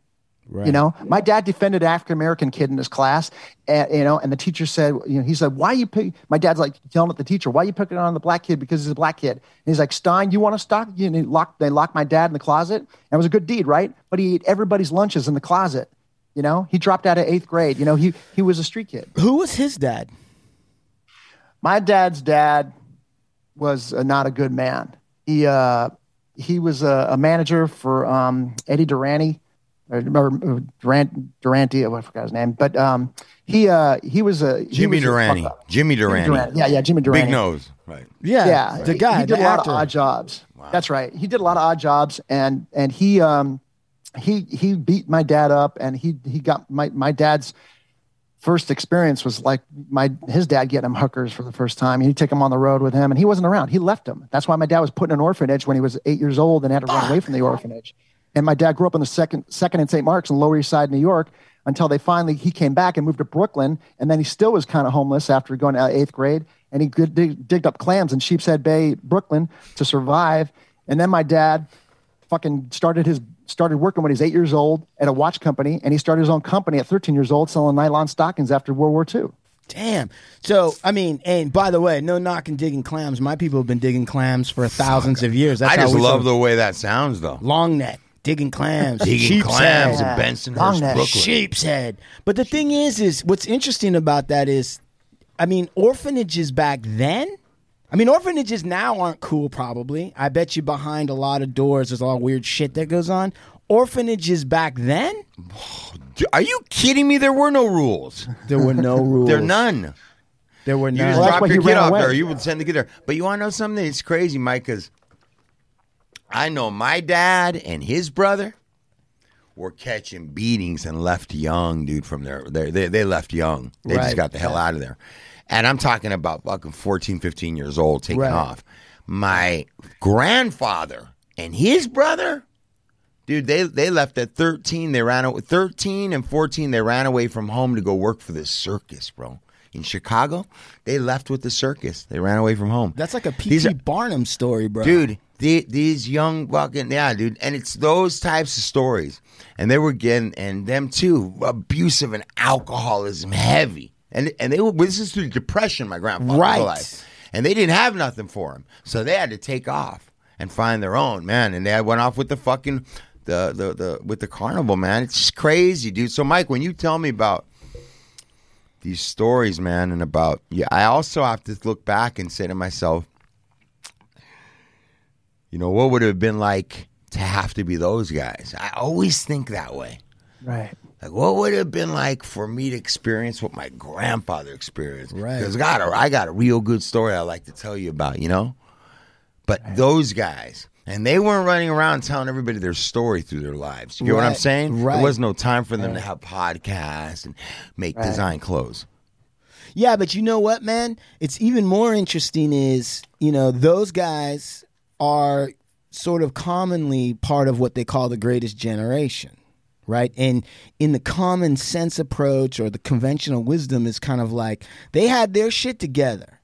You know, my dad defended an African American kid in his class, and, you know, and the teacher said, you know, he said, "Why you pick?" My dad's like yelling at the teacher, "Why you picking on the black kid because he's a black kid?" And he's like, "Stein, you want to stop?" You know, lock, they locked my dad in the closet. And it was a good deed, right? But he ate everybody's lunches in the closet. You know, he dropped out of eighth grade. You know, he he was a street kid. Who was his dad? My dad's dad was uh, not a good man. He uh, he was a, a manager for um, Eddie Durante, or, or Durant, Durante, I forgot his name, but um, he uh, he was a he Jimmy was Durante. fuck up. Jimmy Jimmy Durante. Durante. Yeah, yeah, Jimmy Durante. Big nose. Right. Yeah, Yeah, the guy, He did the a lot actor. of odd jobs. That's right. He did a lot of odd jobs, and and he um he he beat my dad up, and he he got my my dad's first experience was like my his dad getting him hookers for the first time. He'd take him on the road with him, and he wasn't around. He left him. That's why my dad was put in an orphanage when he was eight years old and had to run away from the orphanage. And my dad grew up on the second second in St. Mark's in Lower East Side, New York, until they finally he came back and moved to Brooklyn, and then he still was kind of homeless after going to uh, eighth grade, and he good, dig, digged up clams in Sheepshead Bay, Brooklyn, to survive. And then my dad fucking started his started working when he's eight years old at a watch company, and he started his own company at 13 years old selling nylon stockings after World War II. Damn. So I mean, and by the way, no knocking digging clams. My people have been digging clams for thousands of years. That's I just love the way that sounds, though. long neck digging clams, Digging sheep's clams head. in Bensonhurst. Brooklyn. sheep's head. But the thing is, is what's interesting about that is, I mean, orphanages back then. I mean, orphanages now aren't cool. Probably, I bet you behind a lot of doors, there's a lot of weird shit that goes on. Orphanages back then, Are you kidding me? There were no rules. there were no rules. There are none. There were You none. just Well, drop your kid off away. there. You would send the kid there. But you want to know something? It's crazy, Mike, because I know my dad and his brother were catching beatings and left young, dude, from there. They, they, they left young. They Right. just got the hell out of there. And I'm talking about fucking 14, 15 years old taking Right. off. My grandfather and his brother, dude, they, they left at 13. They ran away. 13 and 14, they ran away from home to go work for this circus, bro. In Chicago, they left with the circus. They ran away from home. That's like a P.T. Barnum story, bro. dude. The, these young fucking yeah, dude, and it's those types of stories, and they were getting and them too abusive and alcoholism heavy, and and they were this is through depression. My grandfather Right. life, and they didn't have nothing for him, so they had to take off and find their own man, and they went off with the fucking the the the with the carnival man. It's just crazy, dude. So Mike, when you tell me about these stories, man, and about yeah, I also have to look back and say to myself you know, what would it have been like to have to be those guys? I always think that way. Right. Like, what would it have been like for me to experience what my grandfather experienced? Right. Because got a, I got a real good story I like to tell you about, you know? But those guys, and they weren't running around telling everybody their story through their lives. You get what I'm saying? right. There was no time for them to have podcasts and make design clothes. Yeah, but you know what, man? It's even more interesting is, you know, those guys are sort of commonly part of what they call the greatest generation, right? And in the common sense approach or the conventional wisdom is kind of like they had their shit together.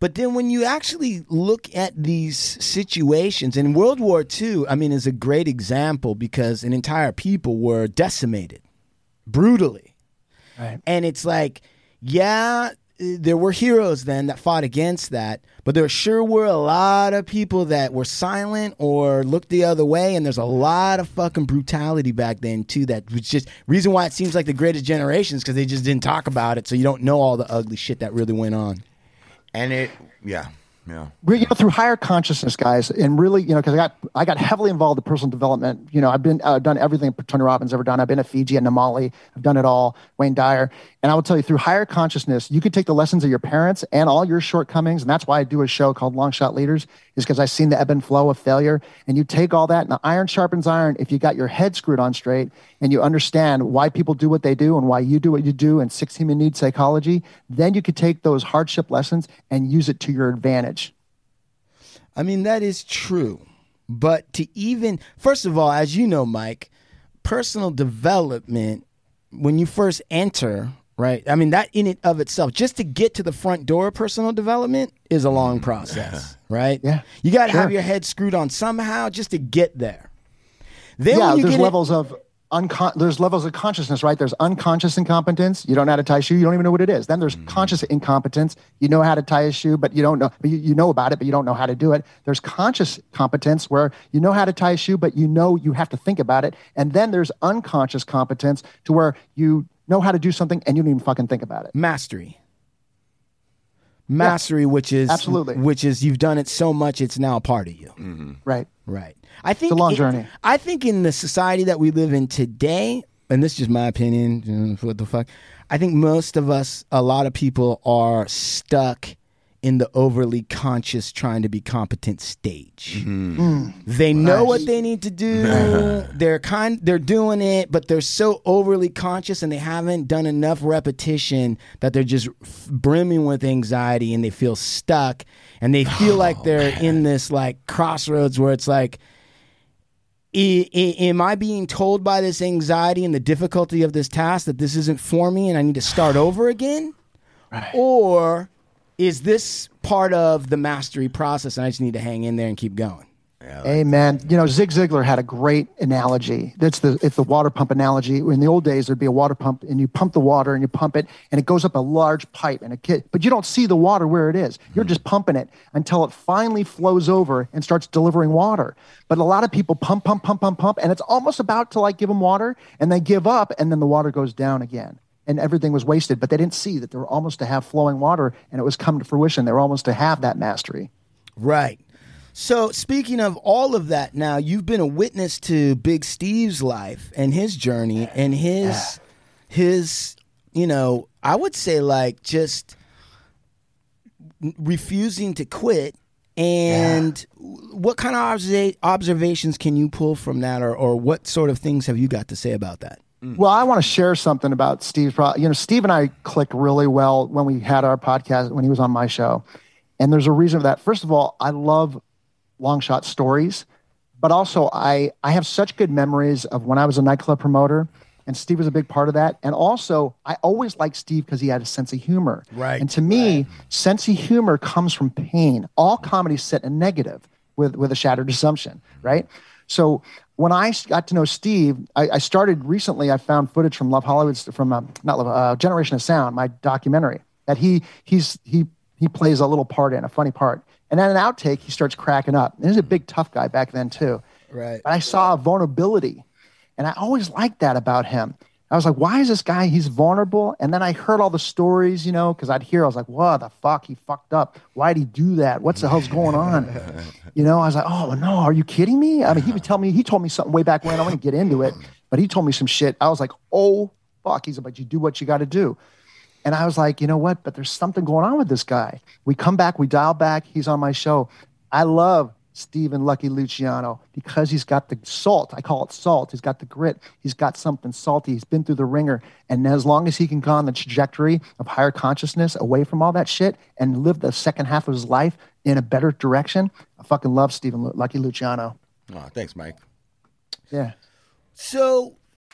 But then when you actually look at these situations, and World War II, I mean, is a great example because an entire people were decimated brutally. Right. And it's like, yeah, there were heroes then that fought against that, but there sure were a lot of people that were silent or looked the other way. And there's a lot of fucking brutality back then too. That was just reason why it seems like the greatest generations because they just didn't talk about it, so you don't know all the ugly shit that really went on. And it, yeah, yeah. you know through higher consciousness guys and really you know because i got i got heavily involved in personal development you know i've been uh, done everything tony robbins ever done i've been to fiji and namale i've done it all wayne dyer and i will tell you through higher consciousness you can take the lessons of your parents and all your shortcomings and that's why i do a show called long shot leaders is because i've seen the ebb and flow of failure and you take all that and the iron sharpens iron if you got your head screwed on straight and you understand why people do what they do and why you do what you do and six human needs psychology then you could take those hardship lessons and use it to your advantage I mean, that is true. But to even, first of all, as you know, Mike, personal development, when you first enter, right? I mean, that in it of itself, just to get to the front door of personal development is a long process, right? Yeah. You got to have your head screwed on somehow just to get there. Then yeah, you there's get in- levels of uncon- there's levels of consciousness, right? There's unconscious incompetence. You don't know how to tie a shoe. You don't even know what it is. Then there's mm-hmm. conscious incompetence. You know how to tie a shoe, but you don't know. But you, you know about it, but you don't know how to do it. There's conscious competence where you know how to tie a shoe, but you know you have to think about it. And then there's unconscious competence to where you know how to do something and you don't even fucking think about it. mastery. Mastery, which is absolutely. which is you've done it so much, it's now a part of you. Mm-hmm. Right. Right. I think a long it- journey. I think in the society that we live in today, and this is just my opinion, what the fuck? I think most of us, a lot of people are stuck in the overly conscious trying to be competent stage. Mm-hmm. Mm. They know what they need to do. they're kind they're doing it, but they're so overly conscious and they haven't done enough repetition that they're just f- brimming with anxiety and they feel stuck and they feel oh, like they're in this like crossroads where it's like I, I, am I being told by this anxiety and the difficulty of this task that this isn't for me and I need to start over again? Or is this part of the mastery process and I just need to hang in there and keep going? Amen. You know, Zig Ziglar had a great analogy. That's the it's the water pump analogy. In the old days, there'd be a water pump, and you pump the water, and you pump it, and it goes up a large pipe, and a kid, but you don't see the water where it is. You're mm-hmm. just pumping it until it finally flows over and starts delivering water. But a lot of people pump, pump, pump, pump, pump, and it's almost about to like give them water, and they give up, and then the water goes down again. And everything was wasted, but they didn't see that they were almost to have flowing water, and it was come to fruition. They were almost to have that mastery. Right. So, speaking of all of that, now you've been a witness to Big Steve's life and his journey and his his you know, I would say like just refusing to quit and what kind of observa- observations can you pull from that or, or what sort of things have you got to say about that? Mm. Well, I want to share something about Steve's. Pro- you know, Steve and I clicked really well when we had our podcast when he was on my show, and there's a reason for that. First of all, I love long shot stories, but also I I have such good memories of when I was a nightclub promoter, and Steve was a big part of that. And also, I always liked Steve because he had a sense of humor. Right. And to me, sense of humor comes from pain. All comedies set a negative with with a shattered assumption, right? So when I got to know Steve, I, I started recently. I found footage from Love Hollywood, from uh, not Love, uh, Generation of Sound, my documentary that he he's he he plays a little part in, a funny part. And then an outtake, he starts cracking up. And he's a big tough guy back then too. Right. But I saw a vulnerability, and I always liked that about him. I was like, why is this guy? He's vulnerable. And then I heard all the stories, you know, because I'd hear, I was like, what the fuck? He fucked up. Why'd he do that? What's the hell's going on? You know, I was like, oh no, are you kidding me? I mean, he would tell me, he told me something way back when. I want to get into it, but he told me some shit. I was like, oh fuck. He's like, you do what you got to do. And I was like, you know what? But there's something going on with this guy. We come back, we dial back. He's on my show. I love Stephen Lucky Luciano because he's got the salt. I call it salt. He's got the grit. He's got something salty. He's been through the ringer. And as long as he can go on the trajectory of higher consciousness away from all that shit and live the second half of his life in a better direction, I fucking love Stephen Lucky Luciano. Oh, thanks, Mike. Yeah. So,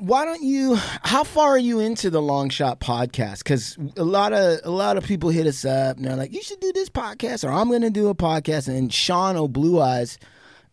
Why don't you how far are you into the long shot podcast? Because a lot of a lot of people hit us up and they're like you should do this podcast or i'm to do a podcast. And sean o blue eyes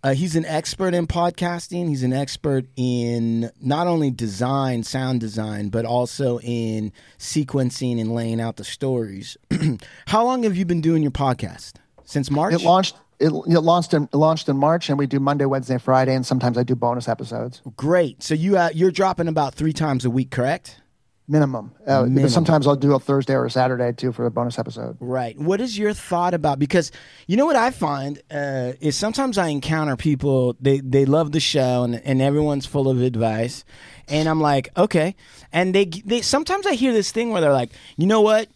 uh, he's an expert in podcasting. He's an expert in not only design sound design but also in sequencing and laying out the stories. How long have you been doing your podcast since march It launched. It, it launched in it launched in March, and we do Monday, Wednesday, Friday, and sometimes I do bonus episodes. great so you uh, you're dropping about three times a week correct minimum. Uh, Minimum. Sometimes I'll do a Thursday or a Saturday too for a bonus episode. Right. What is your thought about because you know what I find uh, is sometimes I encounter people they they love the show and and everyone's full of advice, and I'm like okay, and they they sometimes I hear this thing where they're like you know what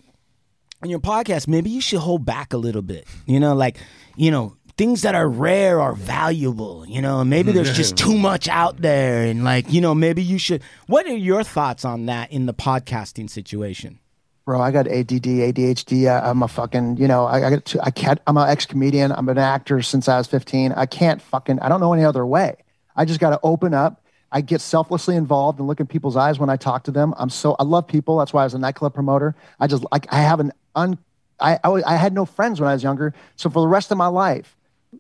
on your podcast maybe you should hold back a little bit you know like you know things that are rare are valuable you know maybe mm-hmm. there's just too much out there and like you know maybe you should what are your thoughts on that in the podcasting situation bro, I got ADD, ADHD. I, I'm a fucking, you know, I, I got, to, I can't, I'm an ex comedian. I'm an actor since I was 15. I can't fucking, I don't know any other way. I just got to open up. I get selflessly involved and look in people's eyes when I talk to them. I'm so, I love people. That's why I was a nightclub promoter. I just, like, I have an un, I, I, I had no friends when I was younger. So for the rest of my life,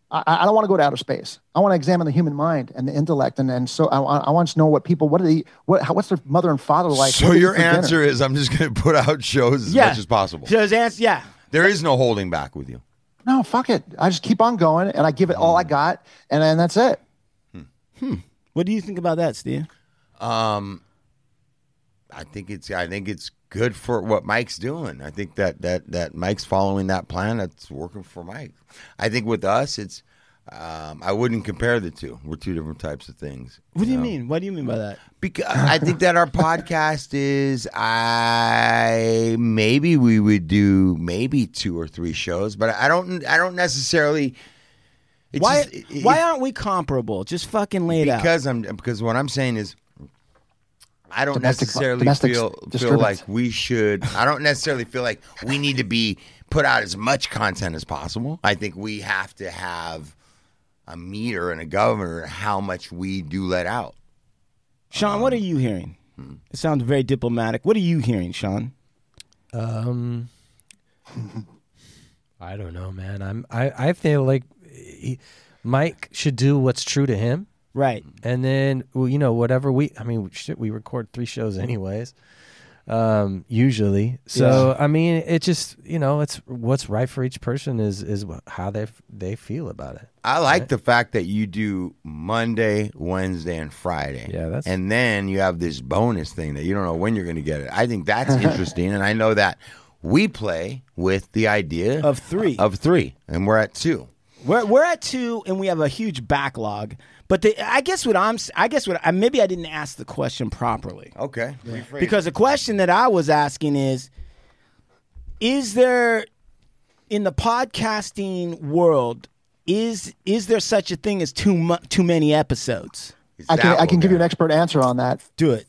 I, I don't want to go to outer space. I want to examine the human mind and the intellect, and and so I, I want to know what people, what are they, what, how, what's their mother and father like? so What do they your eat for dinner? answer is I'm just going to put out shows as Yeah. much as possible. So his answer, yeah. There is no holding back with you. No, fuck it. I just keep on going, and I give it all I got, and then that's it. Hmm. What do you think about that, Steve? Um, I think it's I think it's good for what Mike's doing. I think that that that Mike's following that plan. That's working for Mike. I think with us, it's um, I wouldn't compare the two. We're two different types of things. What do you know? mean? What do you mean by that? Because I think that our podcast is I maybe we would do maybe two or three shows, but I don't I don't necessarily. it's Why? just- it- why aren't we comparable? Just fucking lay it out. because I'm because what I'm saying is I don't Domestic- necessarily domestic feel feel like we should I don't necessarily feel like we need to be put out as much content as possible. I think we have to have a meter and a governor how much we do let out. Sean, what are you hearing? It sounds very diplomatic. What are you hearing, Sean? Um, I don't know, man. I'm I I feel like he, Mike should do what's true to him, Right. and then well, you know whatever we. I mean, shit, we record three shows anyways. Um, usually, so I mean, it just you know, it's what's right for each person is is how they they feel about it. I like the fact that you do Monday, Wednesday, and Friday. Yeah, that's- and then you have this bonus thing that you don't know when you're going to get it. I think that's interesting, and I know that we play with the idea Of three. of three, and we're at two. We're we're at two, and we have a huge backlog. But the, I guess what I'm, I guess what I, maybe I didn't ask the question properly Okay, because the question that I was asking is, is there in the podcasting world is is there such a thing as too mu- too many episodes? Is I can I can give you an expert answer on that. Do it.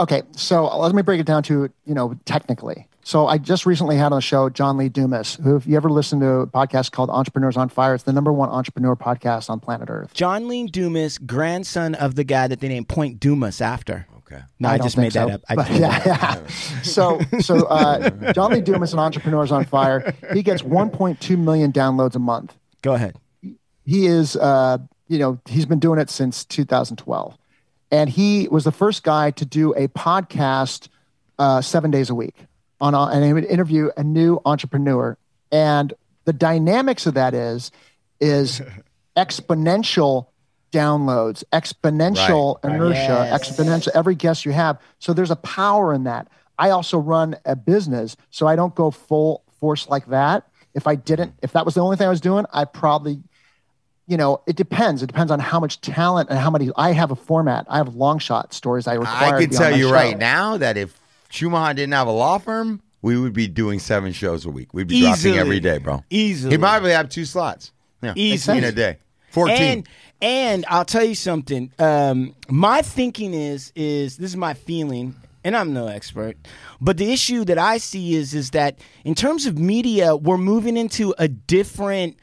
Okay, so let me break it down to you know technically. So I just recently had on the show John Lee Dumas, who if you ever listen to a podcast called Entrepreneurs on Fire, it's the number one entrepreneur podcast on planet Earth. John Lee Dumas, grandson of the guy that they named Point Dumas after. Okay. No, I, don't just think made that up. I but just yeah, yeah. So, so uh, John Lee Dumas and Entrepreneurs on Fire, he gets 1.2 million downloads a month. Go ahead. He is, uh, you know, he's been doing it since 2012, and he was the first guy to do a podcast uh, seven days a week on, a- and he would interview a new entrepreneur. And the dynamics of that is, is exponential downloads, exponential inertia, Yes. exponential every guest you have. So there's a power in that. I also run a business, so I don't go full force like that. If I didn't, if that was the only thing I was doing, I probably, you know, it depends. It depends on how much talent and how many. I have a format. I have long shot stories. I require. I can tell you show. right now that if Chumahan didn't have a law firm, we would be doing seven shows a week. We'd be Easily. dropping every day, bro. Easily. He'd probably have two slots. Yeah, Easily. in a day. Fourteen. And and I'll tell you something. Um, my thinking is is this is my feeling, and I'm no expert, but the issue that I see is is that in terms of media, we're moving into a different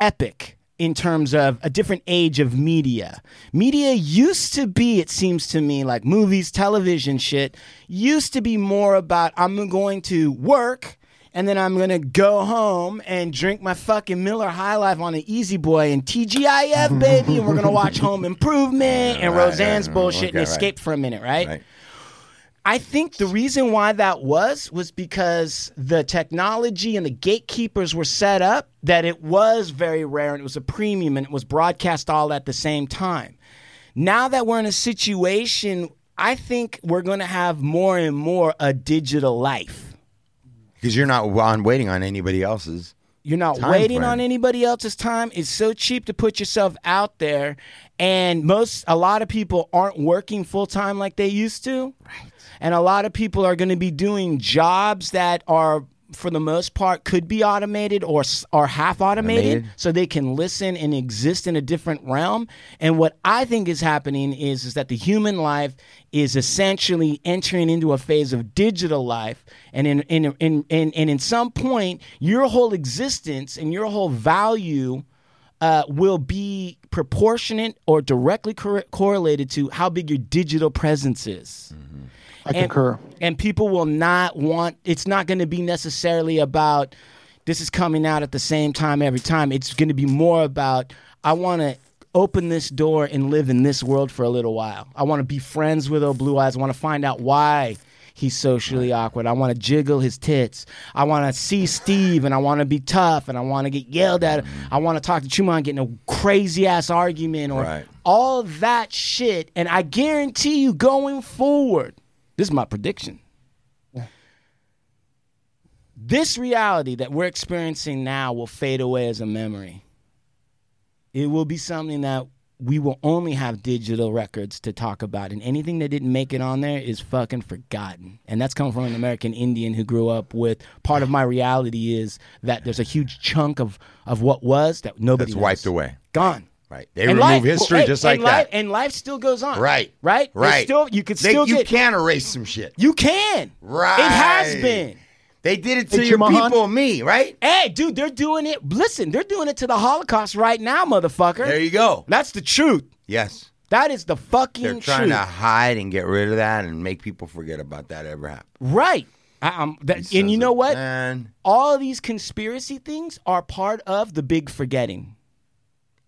epic in terms of a different age of media. Media used to be, it seems to me, like movies, television shit, used to be more about I'm going to work and then I'm gonna go home and drink my fucking Miller High Life on an Easy Boy and TGIF, baby, and we're gonna watch Home Improvement and Right, Roseanne's right, bullshit okay, and right. escape for a minute, right? Right. I think the reason why that was was because the technology and the gatekeepers were set up that it was very rare and it was a premium and it was broadcast all at the same time. Now that we're in a situation, I think we're going to have more and more a digital life. Because you're not on waiting on anybody else's. You're not Time waiting frame. on anybody else's time. It's so cheap to put yourself out there, and most a lot of people aren't working full time like they used to. Right. And a lot of people are going to be doing jobs that are for the most part, could be automated or or half automated, Automated. so they can listen and exist in a different realm. And what I think is happening is is that the human life is essentially entering into a phase of digital life, and in in in, in and in some point, your whole existence and your whole value uh, will be proportionate or directly cor- correlated to how big your digital presence is. I And, concur. and people will not want, it's not going to be necessarily about this is coming out at the same time every time. It's going to be more about, I want to open this door and live in this world for a little while. I want to be friends with old blue eyes. I want to find out why he's socially awkward. I want to jiggle his tits. I want to see Steve and I want to be tough and I want to get yelled at. Mm-hmm. I want to talk to Chuma and get in a crazy ass argument or Right. all that shit. And I guarantee you going forward, this is my prediction. This reality that we're experiencing now will fade away as a memory. It will be something that we will only have digital records to talk about, and anything that didn't make it on there is fucking forgotten. And that's coming from an American Indian who grew up with part of my reality is that there's a huge chunk of, of what was that nobody That's wiped away. Gone. Right. They And remove life- history hey, just like life, that. and life still goes on. Right. Right. There's Right. Still, you could They- still you get. can erase some shit. You can. Right. It has been. They did it to Hey, your Chumahan? people and me, right? Hey, dude, they're doing it. Listen, they're doing it to the Holocaust right now, motherfucker. There you go. That's the truth. Yes. That is the fucking They're trying truth. to hide and get rid of that and make people forget about that ever happened. Right. I, um, that, and you know what? Man, All of these conspiracy things are part of the big forgetting.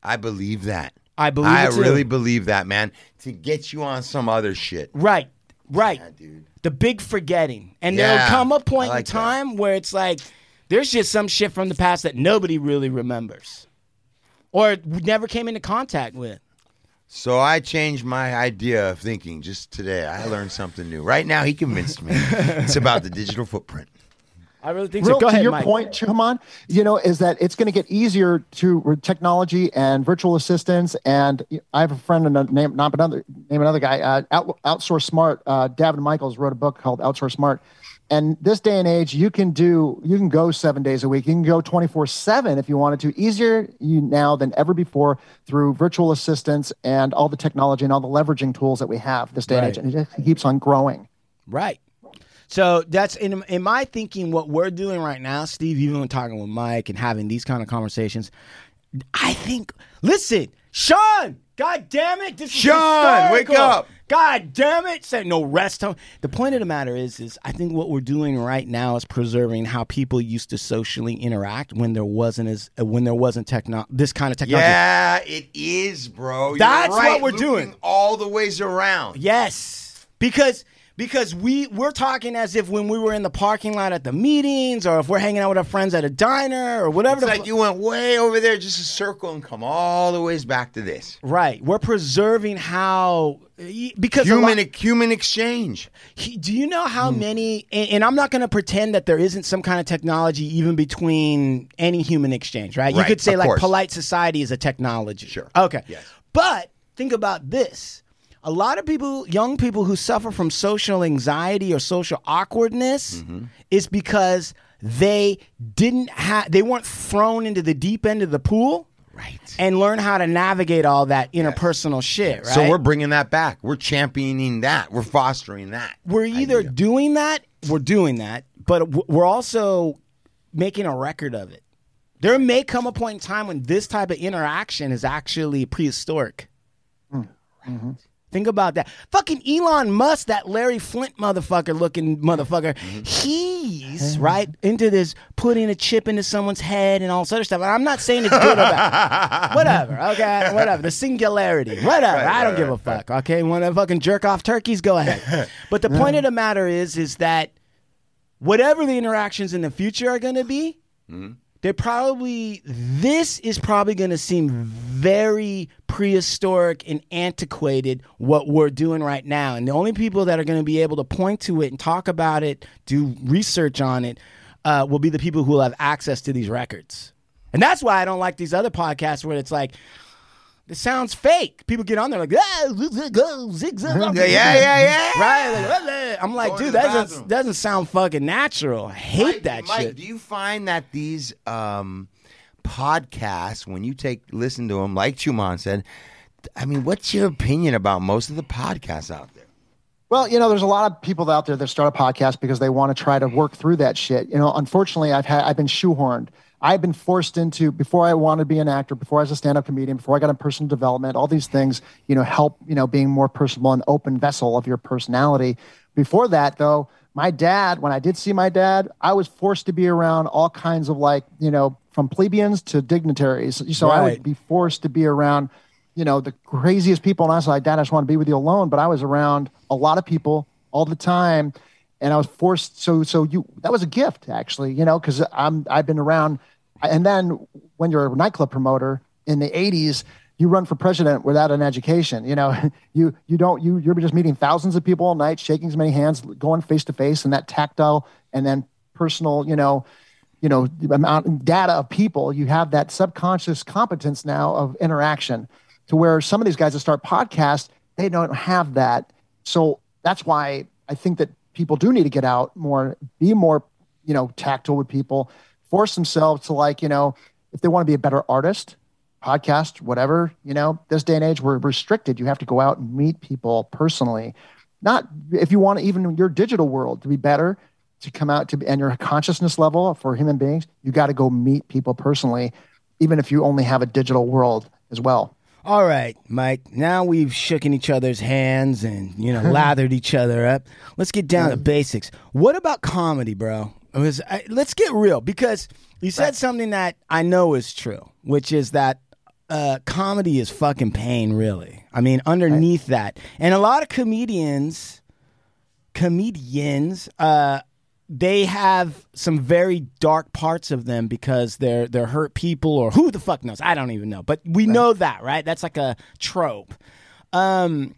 I believe that. I believe I really believe that, man. To get you on some other shit. Right. Right. Yeah, dude. The big forgetting. And Yeah, there'll come a point like in that. time where it's like there's just some shit from the past that nobody really remembers. Or never came into contact with. So I changed my idea of thinking just today. I learned something new. Right now, he convinced me. it's about the digital footprint. I really think Real, so. Go to ahead, your Mike. point, Chuman, you know, is that it's going to get easier to with technology and virtual assistants. And I have a friend, and name not another name another guy, uh, out, Outsource Smart. Uh, Davin Michaels wrote a book called Outsource Smart. And this day and age, you can do you can go seven days a week. You can go twenty four seven if you wanted to. Easier you now than ever before through virtual assistants and all the technology and all the leveraging tools that we have this day Right. and age. And it just keeps on growing. Right. So that's in in my thinking. What we're doing right now, Steve, even when talking with Mike and having these kind of conversations, I think. Listen, Sean. God damn it! This is Sean, wake up. God damn it! Say no rest home. The point of the matter is, is I think what we're doing right now is preserving how people used to socially interact when there wasn't as uh, when there wasn't techno this kind of technology. Yeah, it is, bro. You're That's what we're doing. all the ways around. Yes, because because we we're talking as if when we were in the parking lot at the meetings, or if we're hanging out with our friends at a diner, or whatever. It's the like you went way over there, just a circle, and come all the ways back to this. right, we're preserving how because Human, lot- human exchange. He- Do you know how many? And, and I'm not going to pretend that there isn't some kind of technology even between any human exchange, right? right You could say like course. polite society is a technology. Sure. Okay. Yes. But think about this. A lot of people, young people who suffer from social anxiety or social awkwardness, Mm-hmm. is because they didn't have, they weren't thrown into the deep end of the pool, Right. and learn how to navigate all that interpersonal shit. Right. So we're bringing that back. We're championing that. We're fostering that. we're either idea. doing that, we're doing that, but we're also making a record of it. There may come a point in time when this type of interaction is actually prehistoric. Think about that. Fucking Elon Musk, that Larry Flynt motherfucker looking motherfucker, mm-hmm. he's right into this putting a chip into someone's head and all this other stuff. And I'm not saying it's good or bad. whatever, okay? Whatever. The singularity. Whatever. I don't give a fuck. Okay. Want to fucking jerk off turkeys? Go ahead. But the point of the matter is, is that whatever the interactions in the future are going to be, mm-hmm. They're probably this is probably going to seem very prehistoric and antiquated what we're doing right now. And the only people that are going to be able to point to it and talk about it do research on it uh, will be the people who will have access to these records. And that's why i don't like these other podcasts where it's like It sounds fake. People get on there like, ah, go, zig, zig. Yeah, yeah, yeah. Right? Like. I'm like, Going to dude, the that doesn't, doesn't sound fucking natural. I hate Mike, that Mike, shit. Do you find that these um, podcasts, when you take listen to them, like Chuman said, I mean, what's your opinion about most of the podcasts out there? Well, you know, there's a lot of people out there that start a podcast because they want to try to work through that shit. You know, unfortunately, I've had I've been shoehorned. I've been forced into before I wanted to be an actor, before I was a stand-up comedian, before I got in personal development. All these things, you know, help you know being more personable and open vessel of your personality. Before that, though, my dad, when I did see my dad, I was forced to be around all kinds of like you know from plebeians to dignitaries. So I would be forced to be around you know, the craziest people. And I was like, Dad, I just want to be with you alone. But I was around a lot of people all the time. And I was forced. So, so you, that was a gift actually, you know, cause I'm, I've been around. And then when you're a nightclub promoter in the eighties, you run for president without an education. You know, you, you don't, you, you're just meeting thousands of people all night, shaking as many hands, going face to face and that tactile and then personal, you know, you know, amount data of people, you have that subconscious competence now of interaction to where some of these guys that start podcasts, they don't have that. So that's why I think that people do need to get out more, be more, you know, tactile with people, force themselves to like, you know, if they want to be a better artist, podcast, whatever, you know, this day and age, we're restricted. You have to go out and meet people personally. Not if you want even your digital world to be better, to come out to and your consciousness level for human beings, you got to go meet people personally, even if you only have a digital world as well. All right, Mike. Now we've shooken each other's hands and you know lathered each other up. Let's get down to basics. What about comedy, bro? It was, I, let's get real because you said something that I know is true, which is that uh, comedy is fucking pain. Really, I mean, underneath that, and a lot of comedians, comedians, uh, they have some very dark parts of them because they're they're hurt people or who the fuck knows? I don't even know. But we know that right? That's like a trope. Um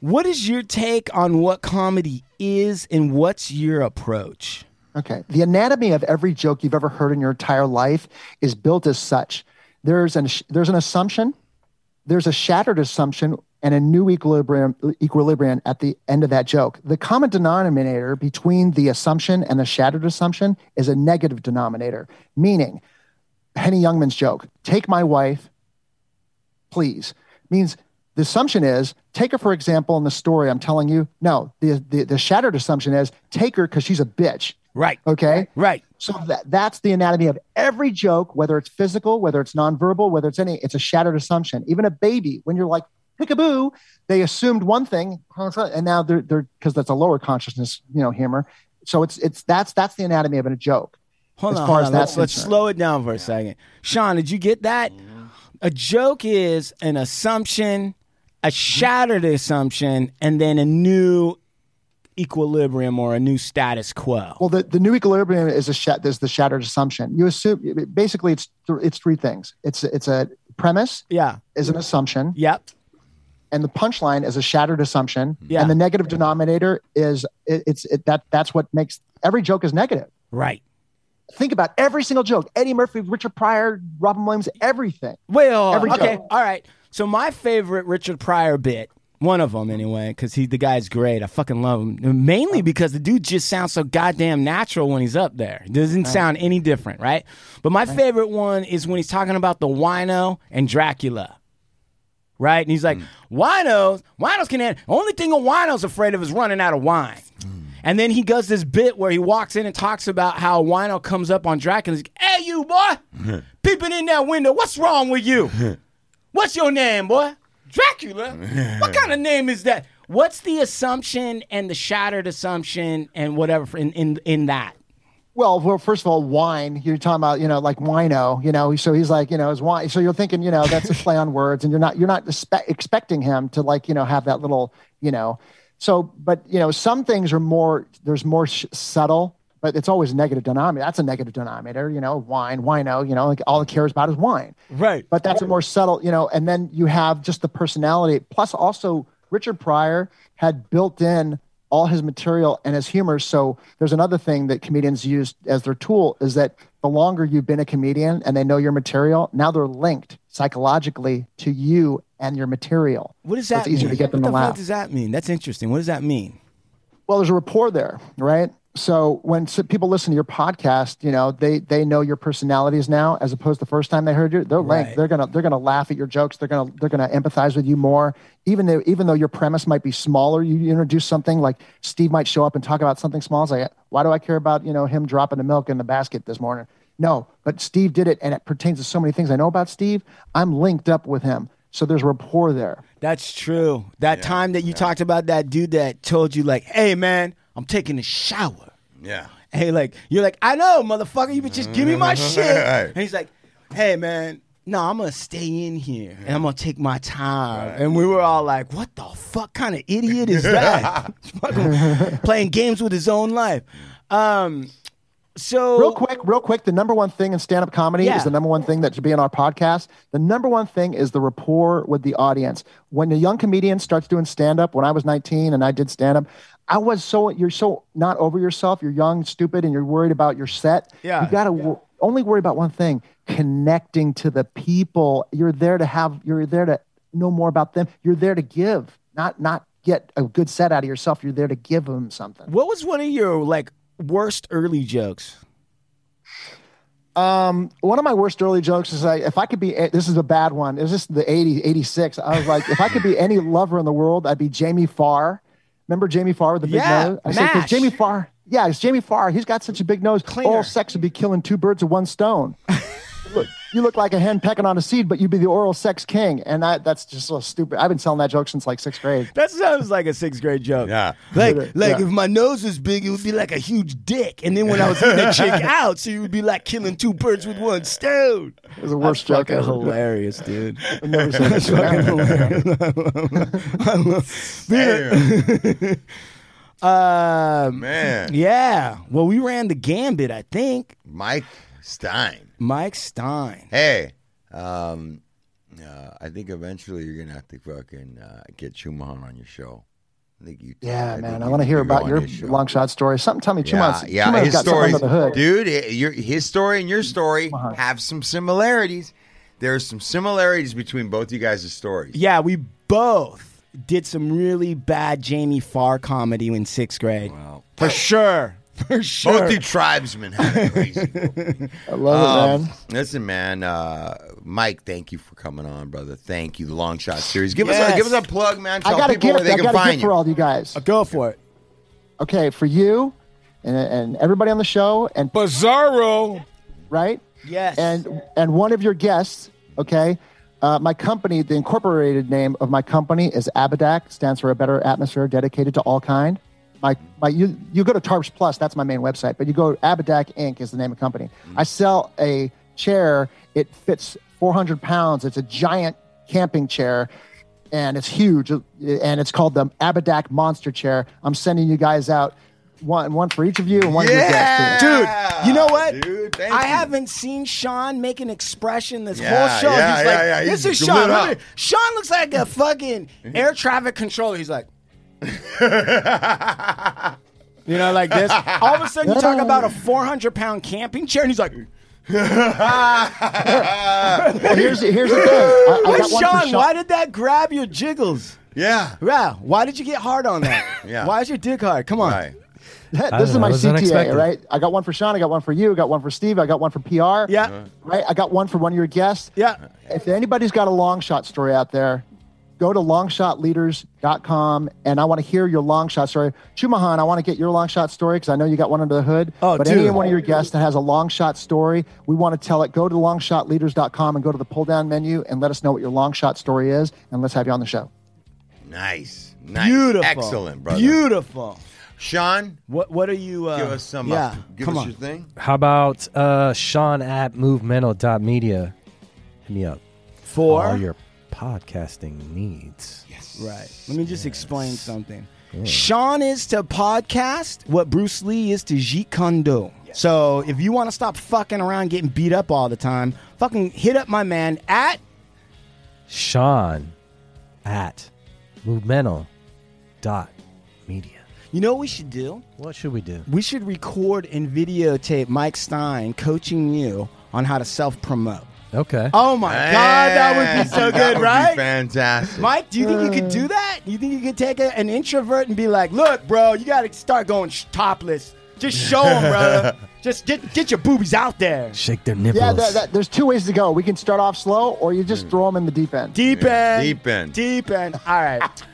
what is your take on what comedy is and what's your approach Okay. The anatomy of every joke you've ever heard in your entire life is built as such. There's an there's an assumption, there's a shattered assumption, and a new equilibrium equilibrium at the end of that joke. The common denominator between the assumption and the shattered assumption is a negative denominator, meaning Henny Youngman's joke, take my wife, please, means the assumption is take her for example in the story I'm telling you. No, the the, the shattered assumption is take her because she's a bitch. right Okay. right So that that's the anatomy of every joke, whether it's physical, whether it's nonverbal, whether it's any, it's a shattered assumption. Even a baby, when you're like peekaboo, they assumed one thing, and now they're they're because that's a lower consciousness, you know, humor. So it's it's that's that's the anatomy of a joke. hold as on, far hold as on. that's Let's, let's slow it down for a second Sean did you get that a joke is an assumption a shattered assumption and then a new equilibrium or a new status quo Well, the, the new equilibrium is a shat is the shattered assumption. You assume basically it's th- it's three things. It's it's a premise yeah is an assumption, yep and the punchline is a shattered assumption, Yeah. and the negative denominator is it, it's it, that that's what makes every joke is negative. right think about every single joke. Eddie Murphy, Richard Pryor, Robin Williams, everything. On. Every okay, joke. all right. So my favorite Richard Pryor bit, one of them anyway, because he the guy's great. I fucking love him. Mainly oh. because the dude just sounds so goddamn natural when he's up there. Doesn't sound any different, right? But my favorite one is when he's talking about the wino and Dracula. Right? And he's like, mm. winos, winos can have, only thing a wino's afraid of is running out of wine. Mm. And then he does this bit where he walks in and talks about how wino comes up on Dracula. He's like, hey, you boy, peeping in that window, what's wrong with you? What's your name, boy? Dracula? what kind of name is that? What's the assumption and the shattered assumption and whatever in, in, in that? Well, well, first of all, wine. You're talking about, you know, like wino. You know, so he's like, you know, his wine. So you're thinking, you know, that's a play on words, and you're not, you're not expe- expecting him to like, you know, have that little, you know. So, but you know, some things are more. There's more sh- subtle, but it's always negative denominator. That's a negative denominator. You know, wine, wino. You know, like all it cares about is wine. Right. but that's a more subtle, you know, and then you have just the personality. Plus, also, Richard Pryor had built in all his material and his humor. So there's another thing that comedians use as their tool is that the longer you've been a comedian and they know your material, now they're linked psychologically to you and your material. What does So that it's easier mean? to get them what to the laugh. fuck does that mean? That's interesting. What does that mean? well there's a rapport there right so when people listen to your podcast you know they they know your personalities now as opposed to the first time they heard you. They're Right. linked they're gonna they're gonna laugh at your jokes. They're gonna they're gonna empathize with you more. Even though even though your premise might be smaller you introduce something like steve might show up and talk about something small. It's like why do i care about you know him dropping the milk in the basket this morning? No but steve did it and it pertains to so many things i know about steve. I'm linked up with him. So there's rapport there. That's true. That time that you talked about that dude that told you like, "Hey man, I'm taking a shower." Yeah. Hey, like you're like, "I know, motherfucker. You but just give me my shit." Right. And he's like, "Hey man, no, I'm gonna stay in here and I'm gonna take my time." And we were all like, "What the fuck kind of idiot is that? Playing games with his own life." Um, so real quick, real quick, the number one thing in stand-up comedy Yeah. is the number one thing that should be in our podcast. The number one thing is the rapport with the audience. When a young comedian starts doing stand-up, when I was 19 and I did stand-up, I was so you're so not over yourself. You're young, stupid, and you're worried about your set. Yeah. you gotta w- only worry about one thing: connecting to the people. You're there to have. You're there to know more about them. You're there to give, not not get a good set out of yourself. You're there to give them something. What was one of your like worst early jokes? Um, one of my worst early jokes is like, if I could be, this is a bad one. It was just the 80, 86. I was like, if I could be any lover in the world, I'd be Jamie Farr. Remember Jamie Farr with the big Yeah, nose? I said, 'Cause MASH. Jamie Farr. Yeah, it's Jamie Farr. He's got such a big nose. Cleaner. Oral sex would be killing two birds with one stone. look, you look like a hen pecking on a seed, but you'd be the oral sex king. And that, that's just so stupid. I've been telling that joke since like sixth grade. That sounds like a sixth grade joke. Yeah. Like, Yeah. like if my nose was big, it would be like a huge dick. And then when I was eating a chick out, so you would be like killing two birds with one stone. It was the worst That's joke fucking ever. hilarious, dude. I've never said That's that. fucking hilarious. um, Man. yeah. Well, we ran the gambit, I think. Mike Stein. Mike Stein. Hey, um, uh, I think eventually you're gonna have to fucking uh, get Chumahan on your show. I think you. Yeah, I man. I want to hear about your long shot story. Something tell me two Yeah, months. yeah, two his got something stories, under the hood. dude. eh, Your his story and your story have some similarities. There's some similarities between both you guys' stories. Yeah, we both did some really bad Jamie Farr comedy in sixth grade. Wow. For sure. For sure. Both you tribesmen had it crazy. I love it, Um, man. Listen, man, uh, Mike, thank you for coming on, brother. Thank you. The Long Shot Series. Give us a give us a plug, man. I Tell got a people gift. where they I can got a find gift for you. all you guys. I'll Go for it. Okay, for you and, and everybody on the show, and Bizarro. right, Yes. and and one of your guests. Okay, uh, my company, the incorporated name of my company is Abadak. Stands for a better atmosphere dedicated to all kind. My my you you go to Tarps Plus. That's my main website. But you go Abadak Inc. is the name of the company. Mm-hmm. I sell a chair. It fits 400 pounds. It's a giant camping chair. and it's huge, and it's called the Abadak Monster Chair. I'm sending you guys out one one for each of you and one of your guests. too. Dude, you know what? Dude, thank I you. haven't seen Sean make an expression this Yeah, whole show. yeah, He's yeah, like, yeah. this He's is Sean. up. Look at- Sean looks like a fucking mm-hmm. air traffic controller. He's like, you know, like this. All of a sudden, you talk about a 400 pound camping chair, and he's like, Well, here's here's the thing. I, I Wait, got one for Sean, why did that grab your jiggles? Yeah. Yeah, why did you get hard on that? Yeah. Why is your dick hard? Come on. Right. this is know, my CTA, unexpected. right? I got one for Sean. I got one for you. I got one for Steve. I got one for PR. Yeah. Right. I got one for one of your guests. Yeah. If anybody's got a long shot story out there, go to longshotleaders.com and I want to hear your long shot story. Chumahan, I want to get your long shot story because I know you got one under the hood. Oh, but dude. any one of your guests that has a long shot story, we want to tell it. Go to longshotleaders.com and go to the pull down menu and let us know what your long shot story is and let's have you on the show. Nice. Nice. Beautiful. Excellent, brother. Beautiful. Sean, What What are you? Uh, give us some. Yeah. Uh, give come us on. your thing. How about uh, Sean at movemental.media? Hit me up. For all your podcasting needs. Right. Let me just explain something. Sean is to podcast what Bruce Lee is to Jeet Kune Do. So if you want to stop fucking around getting beat up all the time, fucking hit up my man at Sean at movemental.media. You know what we should do? What should we do? We should record and videotape Mike Stein coaching you on how to self promote. Okay. Oh my God, that would be so That good, would be right? fantastic. Mike, do you think you could do that? You think you could take a, an introvert and be like, "Look, bro, you got to start going sh- topless. Just show them, brother. Just get get your boobies out there. Shake their nipples. Yeah, that, that, there's two ways to go. We can start off slow, or you just throw them in the deep end. Deep Yeah, end, deep end. deep end. All right.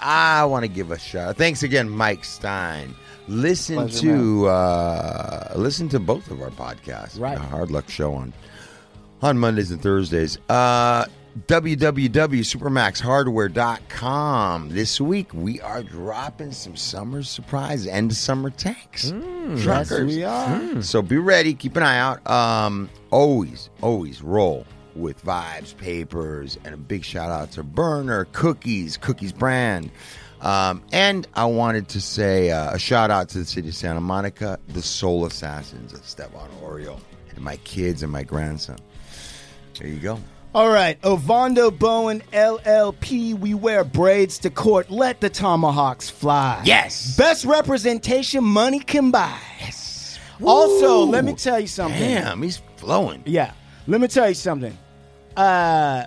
I want to give a shout. Thanks again, Mike Stein. Listen Pleasure, to uh, listen to both of our podcasts. Right. The Hard Luck Show on on Mondays and Thursdays. Uh, www.supermaxhardware.com. This week we are dropping some summer surprises and summer tanks. yes, Truckers. we are. So be ready. Keep an eye out. Um, always, always roll with vibes, papers, and a big shout out to Burner Cookies, Cookies brand. Um, and I wanted to say uh, a shout out to the city of Santa Monica, the Soul Assassins of Stephon Oriole, and my kids and my grandson. There you go. All right, Ovando Bowen LLP. We wear braids to court. Let the tomahawks fly. Yes. Best representation money can buy. Yes. Also, let me tell you something. Damn, he's flowing. Yeah. Let me tell you something. Uh,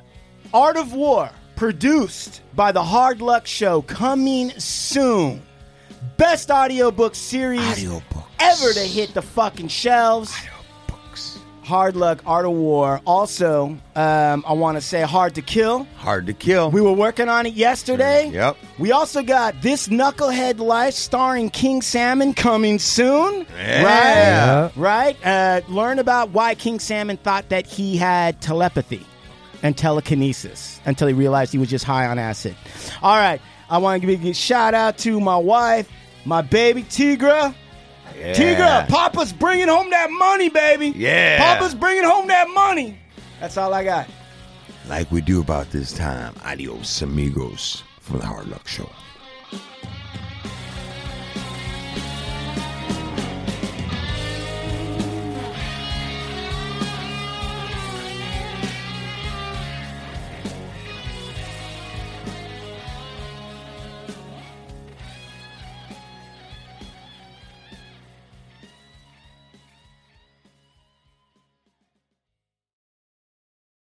Art of War, produced by the Hard Luck Show, coming soon. Best audiobook series Audiobooks. ever to hit the fucking shelves. Hard Luck, Art of War. Also, um, I want to say Hard to Kill. Hard to kill. We were working on it yesterday. Yep. We also got This Knucklehead Life starring King Salmon coming soon. Yeah. Right? Right? Uh, learn about why King Salmon thought that he had telepathy and telekinesis until he realized he was just high on acid. All right. I want to give a shout out to my wife, my baby Tigra. Yeah. Tigra, Papa's bringing home that money, baby. Yeah. Papa's bringing home that money. That's all I got. Like we do about this time. Adios, amigos, from the Hard Luck Show.